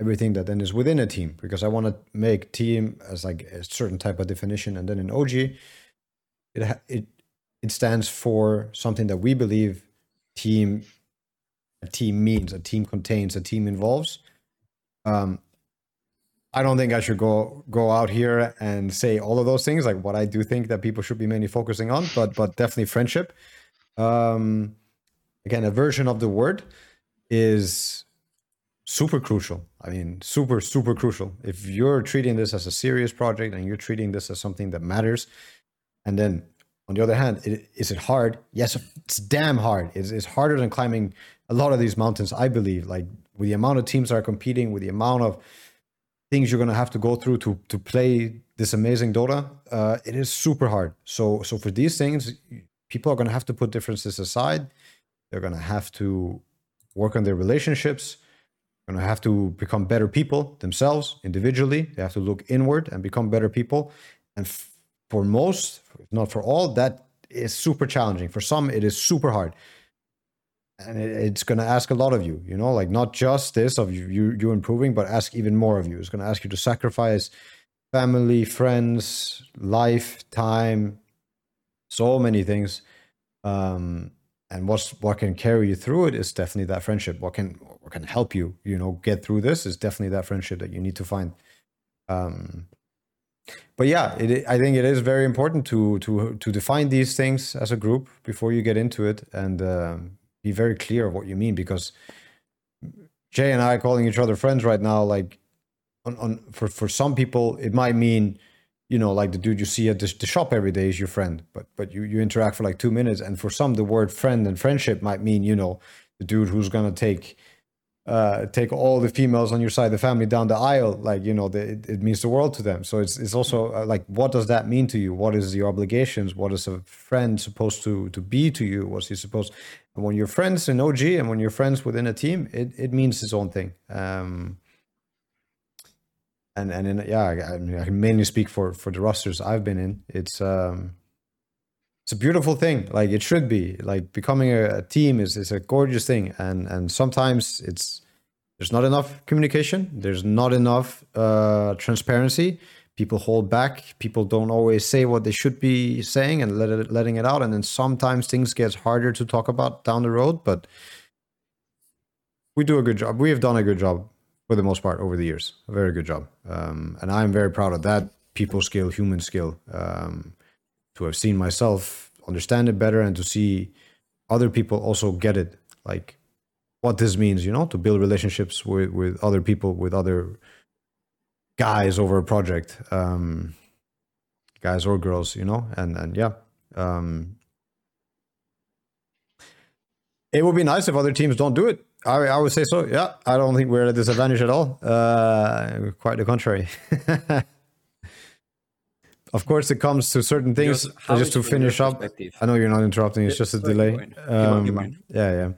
[SPEAKER 3] everything that then is within a team. Because I want to make team as like a certain type of definition, and then in OG, it it it stands for something that we believe team a team means, a team contains, a team involves. Um, I don't think I should go go out here and say all of those things, like what I do think that people should be mainly focusing on, but but definitely friendship. Um, again, a version of the word is super crucial. I mean, super super crucial. If you're treating this as a serious project and you're treating this as something that matters, and then on the other hand, it, is it hard? Yes, it's damn hard. It's, it's harder than climbing a lot of these mountains. I believe, like with the amount of teams that are competing, with the amount of things you're going to have to go through to to play this amazing Dota, uh, it is super hard. So so for these things, people are going to have to put differences aside. They're going to have to work on their relationships. They're going to have to become better people themselves individually. They have to look inward and become better people. And for most, if not for all, that is super challenging. For some, it is super hard. And it, it's going to ask a lot of you you know like not just this of you you, you improving but ask even more of you. It's going to ask you to sacrifice family friends life time so many things. Um and what's what can carry you through it is definitely that friendship. What can what can help you you know get through this is definitely that friendship that you need to find. Um but yeah it, i think it is very important to to to define these things as a group before you get into it and um, be very clear of what you mean because Jay and I calling each other friends right now, like on, on for for some people it might mean you know like the dude you see at the, the, shop every day is your friend but but you you interact for like two minutes and for some the word friend and friendship might mean you know the dude who's gonna take uh, take all the females on your side, the family down the aisle, like you know, the, it, it, means the world to them. So it's it's also uh, like, what does that mean to you? What is your obligations? What is a friend supposed to to be to you? What's he supposed? And when you're friends in OG and when you're friends within a team, it it means its own thing. Um, and and in, yeah, I, I, mean, I can mainly speak for for the rosters I've been in. It's um, it's a beautiful thing like it should be like becoming a, a, team is, is a gorgeous thing and and sometimes it's there's not enough communication there's not enough uh, transparency. People hold back people don't always say what they should be saying and let it, letting it out and then sometimes things get harder to talk about down the road but we do a good job. We have done a good job for the most part over the years a very good job. Um, and i'm very proud of that people skill human skill. Um, to have seen myself understand it better and to see other people also get it like what this means you know to build relationships with with other people with other guys over a project um guys or girls you know and and yeah um it would be nice if other teams don't do it. I, I would say so yeah. I don't think we're at a disadvantage at all. Uh quite the contrary of course, it comes to certain things.
[SPEAKER 1] Just,
[SPEAKER 3] just to finish up. I know you're not interrupting. It's just a
[SPEAKER 1] sorry,
[SPEAKER 3] delay.
[SPEAKER 1] keep going. Keep on, keep
[SPEAKER 3] Um, yeah, yeah.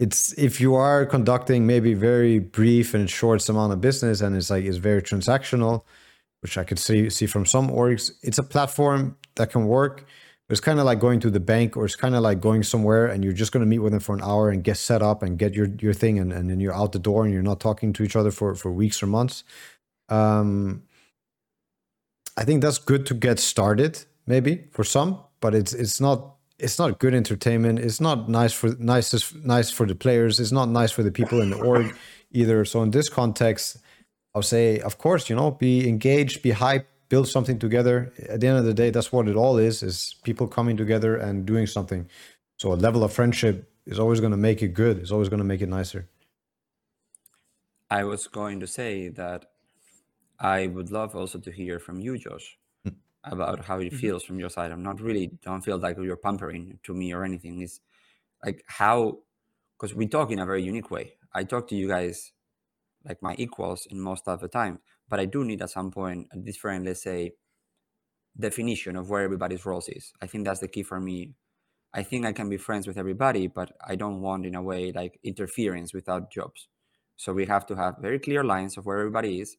[SPEAKER 3] It's if you are conducting maybe very brief and short amount of business, and it's like it's very transactional, which I could see see from some orgs. It's a platform that can work. It's kind of like going to the bank, or it's kind of like going somewhere, and you're just going to meet with them for an hour and get set up and get your your thing, and, and then you're out the door, and you're not talking to each other for for weeks or months. Um, I think that's good to get started, maybe for some, but it's it's not it's not good entertainment. It's not nice for nice nice for the players. It's not nice for the people in the org either. So in this context, I'll say, of course, you know, be engaged, be hype, build something together. At the end of the day, that's what it all is: is people coming together and doing something. So a level of friendship is always going to make it good. It's always going to make it nicer.
[SPEAKER 1] I was going to say that I would love also to hear from you, Josh, about how it
[SPEAKER 2] Mhm.
[SPEAKER 1] feels from your side. I'm not really don't feel like you're pampering to me or anything. It's like how because we talk in a very unique way. I talk to you guys like my equals in most of the time, but I do need at some point a different, let's say, definition of where everybody's roles is. I think that's the key for me. I think I can be friends with everybody, but I don't want in a way like interference without jobs. So we have to have very clear lines of where everybody is.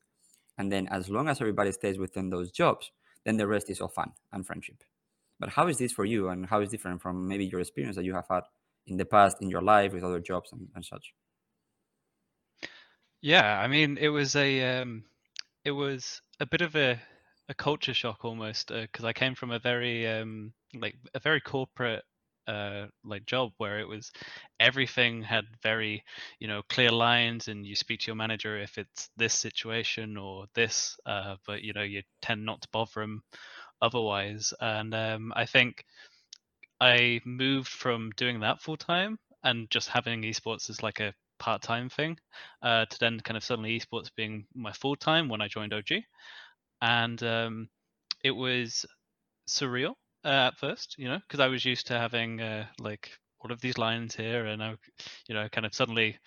[SPEAKER 1] And then as long as everybody stays within those jobs, then the rest is all fun and friendship. But how is this for you and how is different from maybe your experience that you have had in the past in your life with other jobs and, and such?
[SPEAKER 2] Yeah, I mean, it was a um, it was a bit of a a culture shock almost because I came from a very um like a very corporate uh like job where it was everything had very you know clear lines and you speak to your manager if it's this situation or this uh but you know you tend not to bother them otherwise and um I think I moved from doing that full time and just having esports as like a part time thing uh, to then kind of suddenly esports being my full time when I joined OG. And um, it was surreal uh, at first, you know, because I was used to having uh, like all of these lines here, and I, you know, kind of suddenly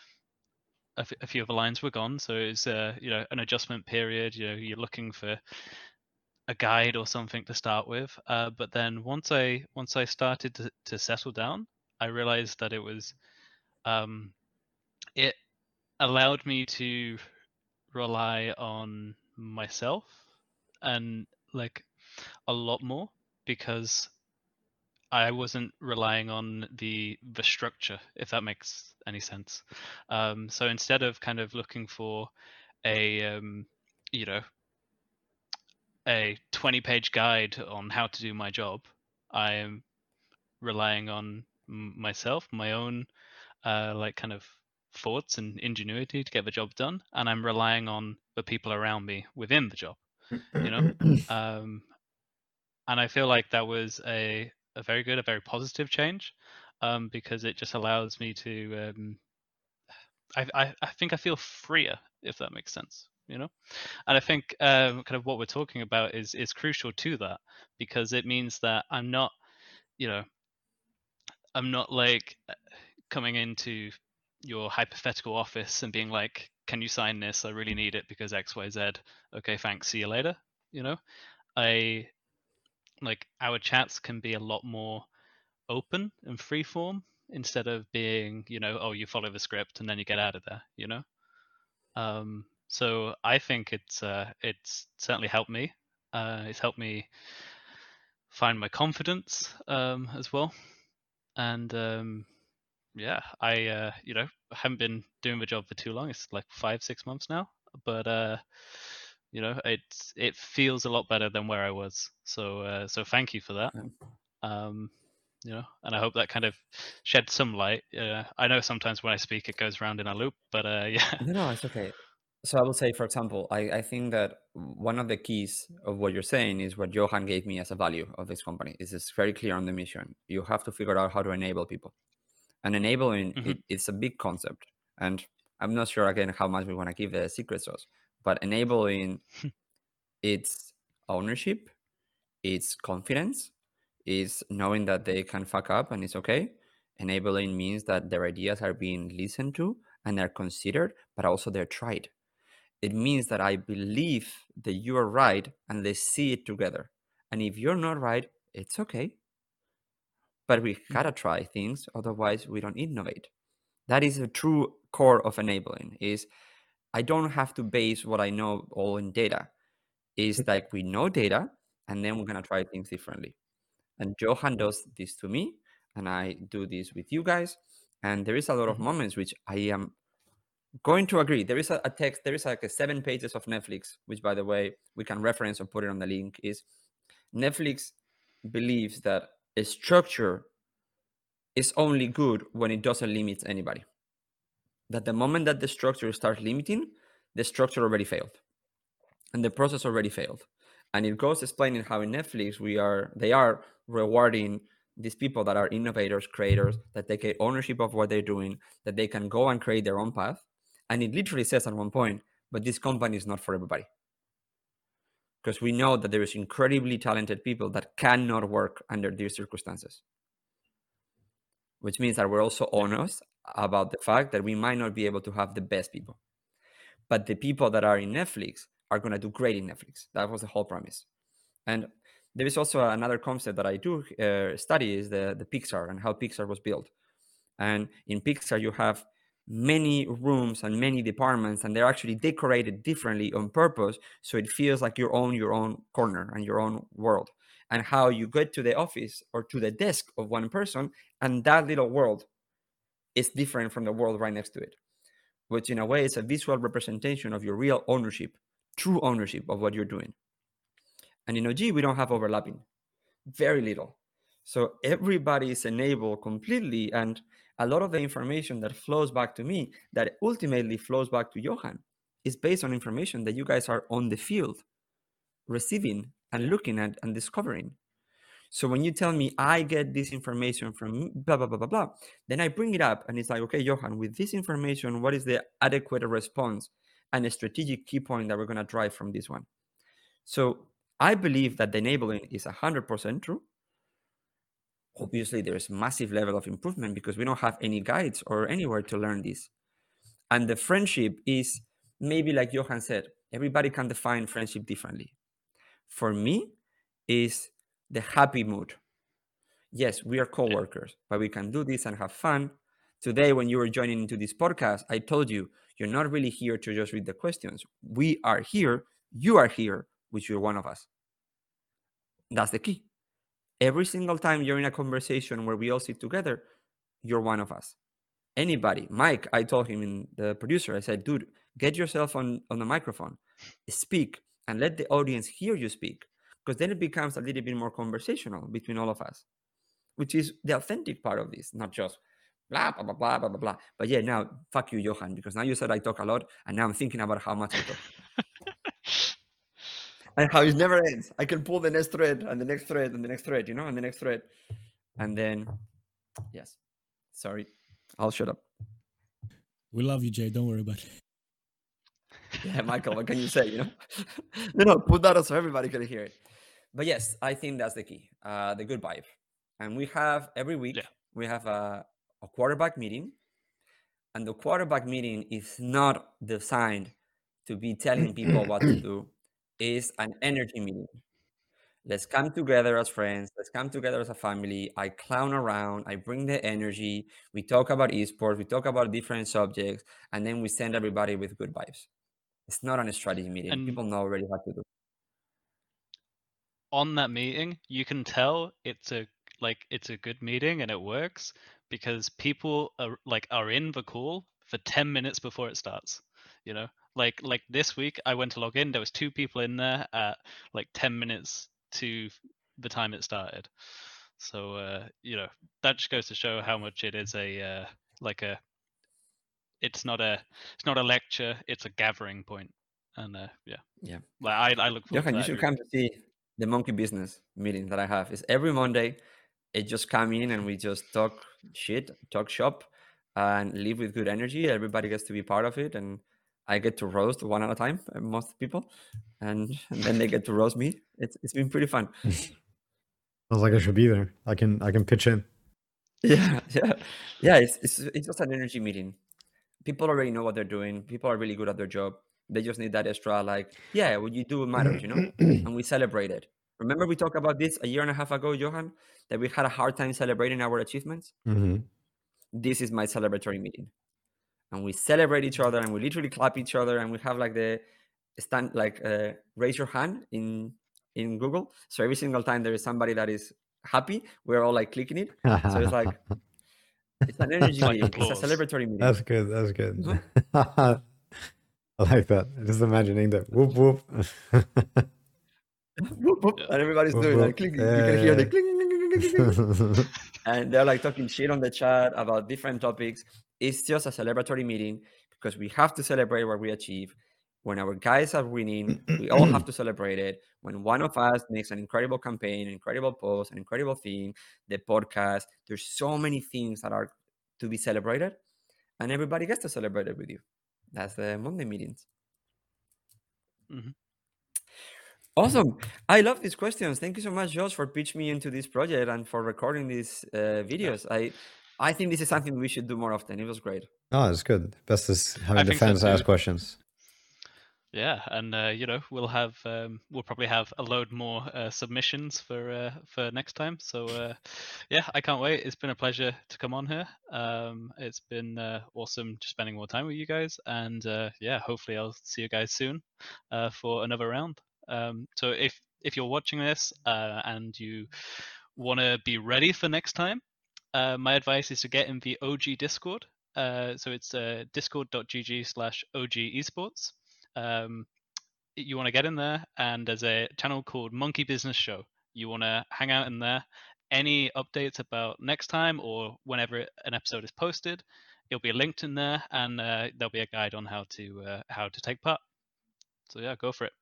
[SPEAKER 2] a, f- a few of the lines were gone. So it was, uh, you know, an adjustment period. You know, you're looking for a guide or something to start with. Uh, but then once I once I started to, to settle down, I realized that it was um, it allowed me to rely on myself and like a lot more because I wasn't relying on the the structure, if that makes any sense. Um, so instead of kind of looking for a um, you know a 20 page guide on how to do my job, I am relying on myself, my own uh, like kind of thoughts and ingenuity to get the job done, and I'm relying on the people around me within the job. You know, um, and I feel like that was a a very good, a very positive change, um, because it just allows me to. Um, I, I I think I feel freer, if that makes sense. You know, and I think um, kind of what we're talking about is is crucial to that because it means that I'm not, you know, I'm not like coming into your hypothetical office and being like, "Can you sign this? I really need it because X, Y, Z." Okay, thanks. See you later. You know, I like our chats can be a lot more open and free form instead of being, you know, oh, you follow the script and then you get out of there. You know. Um, so I think it's uh, it's certainly helped me. Uh, it's helped me find my confidence um, as well, and um, yeah, I uh, you know haven't been doing the job for too long. It's like five six months now, but uh, you know it's it feels a lot better than where I was. So uh, so thank you for that. Um, you know, and I hope that kind of shed some light. Uh, I know sometimes when I speak it goes around in a loop, but uh, yeah.
[SPEAKER 1] No, no, it's okay. So I will say, for example, I, I think that one of the keys of what you're saying is what Johan gave me as a value of this company. Is it's very clear on the mission. You have to figure out how to enable people, and enabling
[SPEAKER 2] Mhm.
[SPEAKER 1] it, it's a big concept. And I'm not sure again how much we want to give the secret sauce, but enabling it's ownership, it's confidence, is knowing that they can fuck up and it's okay. Enabling means that their ideas are being listened to and they're considered, but also they're tried. It means that I believe that you are right and let's see it together. And if you're not right, it's okay. But we
[SPEAKER 2] Mm.
[SPEAKER 1] gotta try things, otherwise we don't innovate. That is the true core of enabling. Is I don't have to base what I know all in data. Is like we know data, and then we're gonna try things differently. And Johan does this to me, and I do this with you guys. And there is a lot of
[SPEAKER 2] Mhm.
[SPEAKER 1] moments which I am going to agree. There is a, a text, there is like a seven pages of Netflix, which by the way, we can reference or put it on the link, is Netflix believes that a structure is only good when it doesn't limit anybody. That the moment that the structure starts limiting, the structure already failed. And the process already failed. And it goes explaining how in Netflix we are they are rewarding these people that are innovators, creators, that they take ownership of what they're doing, that they can go and create their own path. And it literally says at one point, but this company is not for everybody. Because we know that there is incredibly talented people that cannot work under these circumstances. Which means that we're also honest about the fact that we might not be able to have the best people. But the people that are in Netflix are going to do great in Netflix. That was the whole premise. And there is also another concept that I do uh, study is the, the Pixar and how Pixar was built. And in Pixar, you have many rooms and many departments, and they're actually decorated differently on purpose, so it feels like you own your own corner and your own world. And how you get to the office or to the desk of one person, and that little world is different from the world right next to it, which in a way is a visual representation of your real ownership, true ownership of what you're doing. And in OG, we don't have overlapping, very little. So everybody is enabled completely. And a lot of the information that flows back to me, that ultimately flows back to Johan, is based on information that you guys are on the field receiving and looking at and discovering. So when you tell me I get this information from blah blah blah blah blah, then I bring it up and it's like, okay, Johan, with this information, what is the adequate response and a strategic key point that we're gonna drive from this one? So I believe that the enabling is hundred percent true. Obviously, there's massive level of improvement because we don't have any guides or anywhere to learn this. And the friendship is maybe like Johan said, everybody can define friendship differently. For me, is the happy mood. Yes, we are co-workers, but we can do this and have fun. Today, when you were joining into this podcast, I told you you're not really here to just read the questions. We are here. You are here, which you're one of us. That's the key. Every single time you're in a conversation where we all sit together, you're one of us. Anybody, Mike, I told him in the producer, I said, dude, get yourself on, on the microphone, speak, and let the audience hear you speak. Because then it becomes a little bit more conversational between all of us, which is the authentic part of this, not just blah, blah, blah, blah, blah, blah, blah. But yeah, now, fuck you, Johan, because now you said I talk a lot, and now I'm thinking about how much I talk. and how it never ends. I can pull the next thread and the next thread and the next thread, you know, and the next thread. And then, yes, sorry, I'll shut up.
[SPEAKER 4] We love you, Jay. Don't worry about it.
[SPEAKER 1] Yeah, Michael, what can you say? You know, no, no, put that up so everybody can hear it. But yes, I think that's the key, uh, the good vibe. And we have every week
[SPEAKER 2] Yeah.
[SPEAKER 1] we have a, a quarterback meeting, and the quarterback meeting is not designed to be telling people what to do. It's an energy meeting. Let's come together as friends. Let's come together as a family. I clown around. I bring the energy. We talk about esports. We talk about different subjects, and then we send everybody with good vibes. It's not on a strategy meeting.
[SPEAKER 2] And-
[SPEAKER 1] People know already what to do.
[SPEAKER 2] On that meeting, you can tell it's a like it's a good meeting and it works because people are like are in the call for 10 minutes before it starts. You know, like like this week I went to log in, there was two people in there at like 10 minutes to the time it started. So uh, you know, that just goes to show how much it is a uh, like a it's not a it's not a lecture, it's a gathering. And uh, yeah.
[SPEAKER 1] Yeah.
[SPEAKER 2] Like I I look forward
[SPEAKER 1] you should come to see the monkey business meeting that I have. is every Monday. It just come in and we just talk shit, talk shop, and live with good energy. Everybody gets to be part of it, and I get to roast one at a time. uh, Most people, and, and then they get to roast me. It's it's been pretty fun.
[SPEAKER 3] Sounds like I should be there. I can I can pitch in.
[SPEAKER 1] Yeah, yeah, yeah. It's it's it's just an energy meeting. People already know what they're doing. People are really good at their job. They just need that extra, like, yeah, what you do matters, you know. and we celebrate it. Remember we talked about this a year and a half ago, Johan, that we had a hard time celebrating our achievements.
[SPEAKER 3] Mm-hmm.
[SPEAKER 1] This is my celebratory meeting, and we celebrate each other, and we literally clap each other, and we have like the stand like uh, raise your hand in in Google. So every single time there is somebody that is happy, we're all like clicking it. So it's like it's an energy. It's a celebratory meeting.
[SPEAKER 3] That's good. That's good. I like that. Just imagining that. Whoop whoop.
[SPEAKER 1] Whoop, whoop, and everybody's
[SPEAKER 3] Whoop,
[SPEAKER 1] doing like clicking.
[SPEAKER 3] Yeah,
[SPEAKER 1] you can hear the
[SPEAKER 3] yeah.
[SPEAKER 1] cling, cling. and they're like talking shit on the chat about different topics. It's just a celebratory meeting because we have to celebrate what we achieve. When our guys are winning, we all have to celebrate it. When one of us makes an incredible campaign, an incredible post, an incredible thing, the podcast, there's so many things that are to be celebrated, and everybody gets to celebrate it with you. That's the Monday meetings.
[SPEAKER 2] Mhm.
[SPEAKER 1] Awesome. I love these questions. Thank you so much, Josh, for pitching me into this project and for recording these uh, videos. I I think this is something we should do more often. It was great.
[SPEAKER 3] oh, it's good. Best is having the
[SPEAKER 2] think so
[SPEAKER 3] fans ask questions.
[SPEAKER 2] Yeah, and uh, you know we'll have um, we'll probably have a load more uh, submissions for uh, for next time. So uh, yeah, I can't wait. It's been a pleasure to come on here. Um, it's been uh, awesome just spending more time with you guys, and uh, yeah, hopefully I'll see you guys soon for another round. Um, so if if you're watching this and you want to be ready for next time, my advice is to get in the OG Discord. So it's discord.gg slash OG esports um, you want to get in there and there's a channel called monkey business show you want to hang out in there any updates about next time or whenever an episode is posted it'll be linked in there and uh, there'll be a guide on how to uh, how to take part so yeah go for it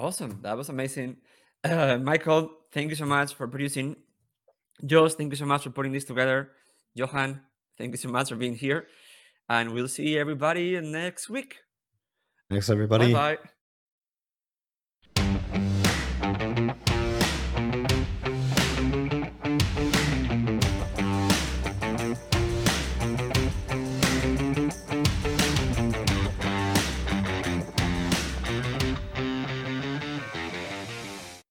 [SPEAKER 1] Awesome. That was amazing. Uh, Michael, thank you so much for producing. Josh, thank you so much for putting this together. Johan, thank you so much for being here. And we'll see everybody next week.
[SPEAKER 3] Thanks, everybody.
[SPEAKER 1] Bye.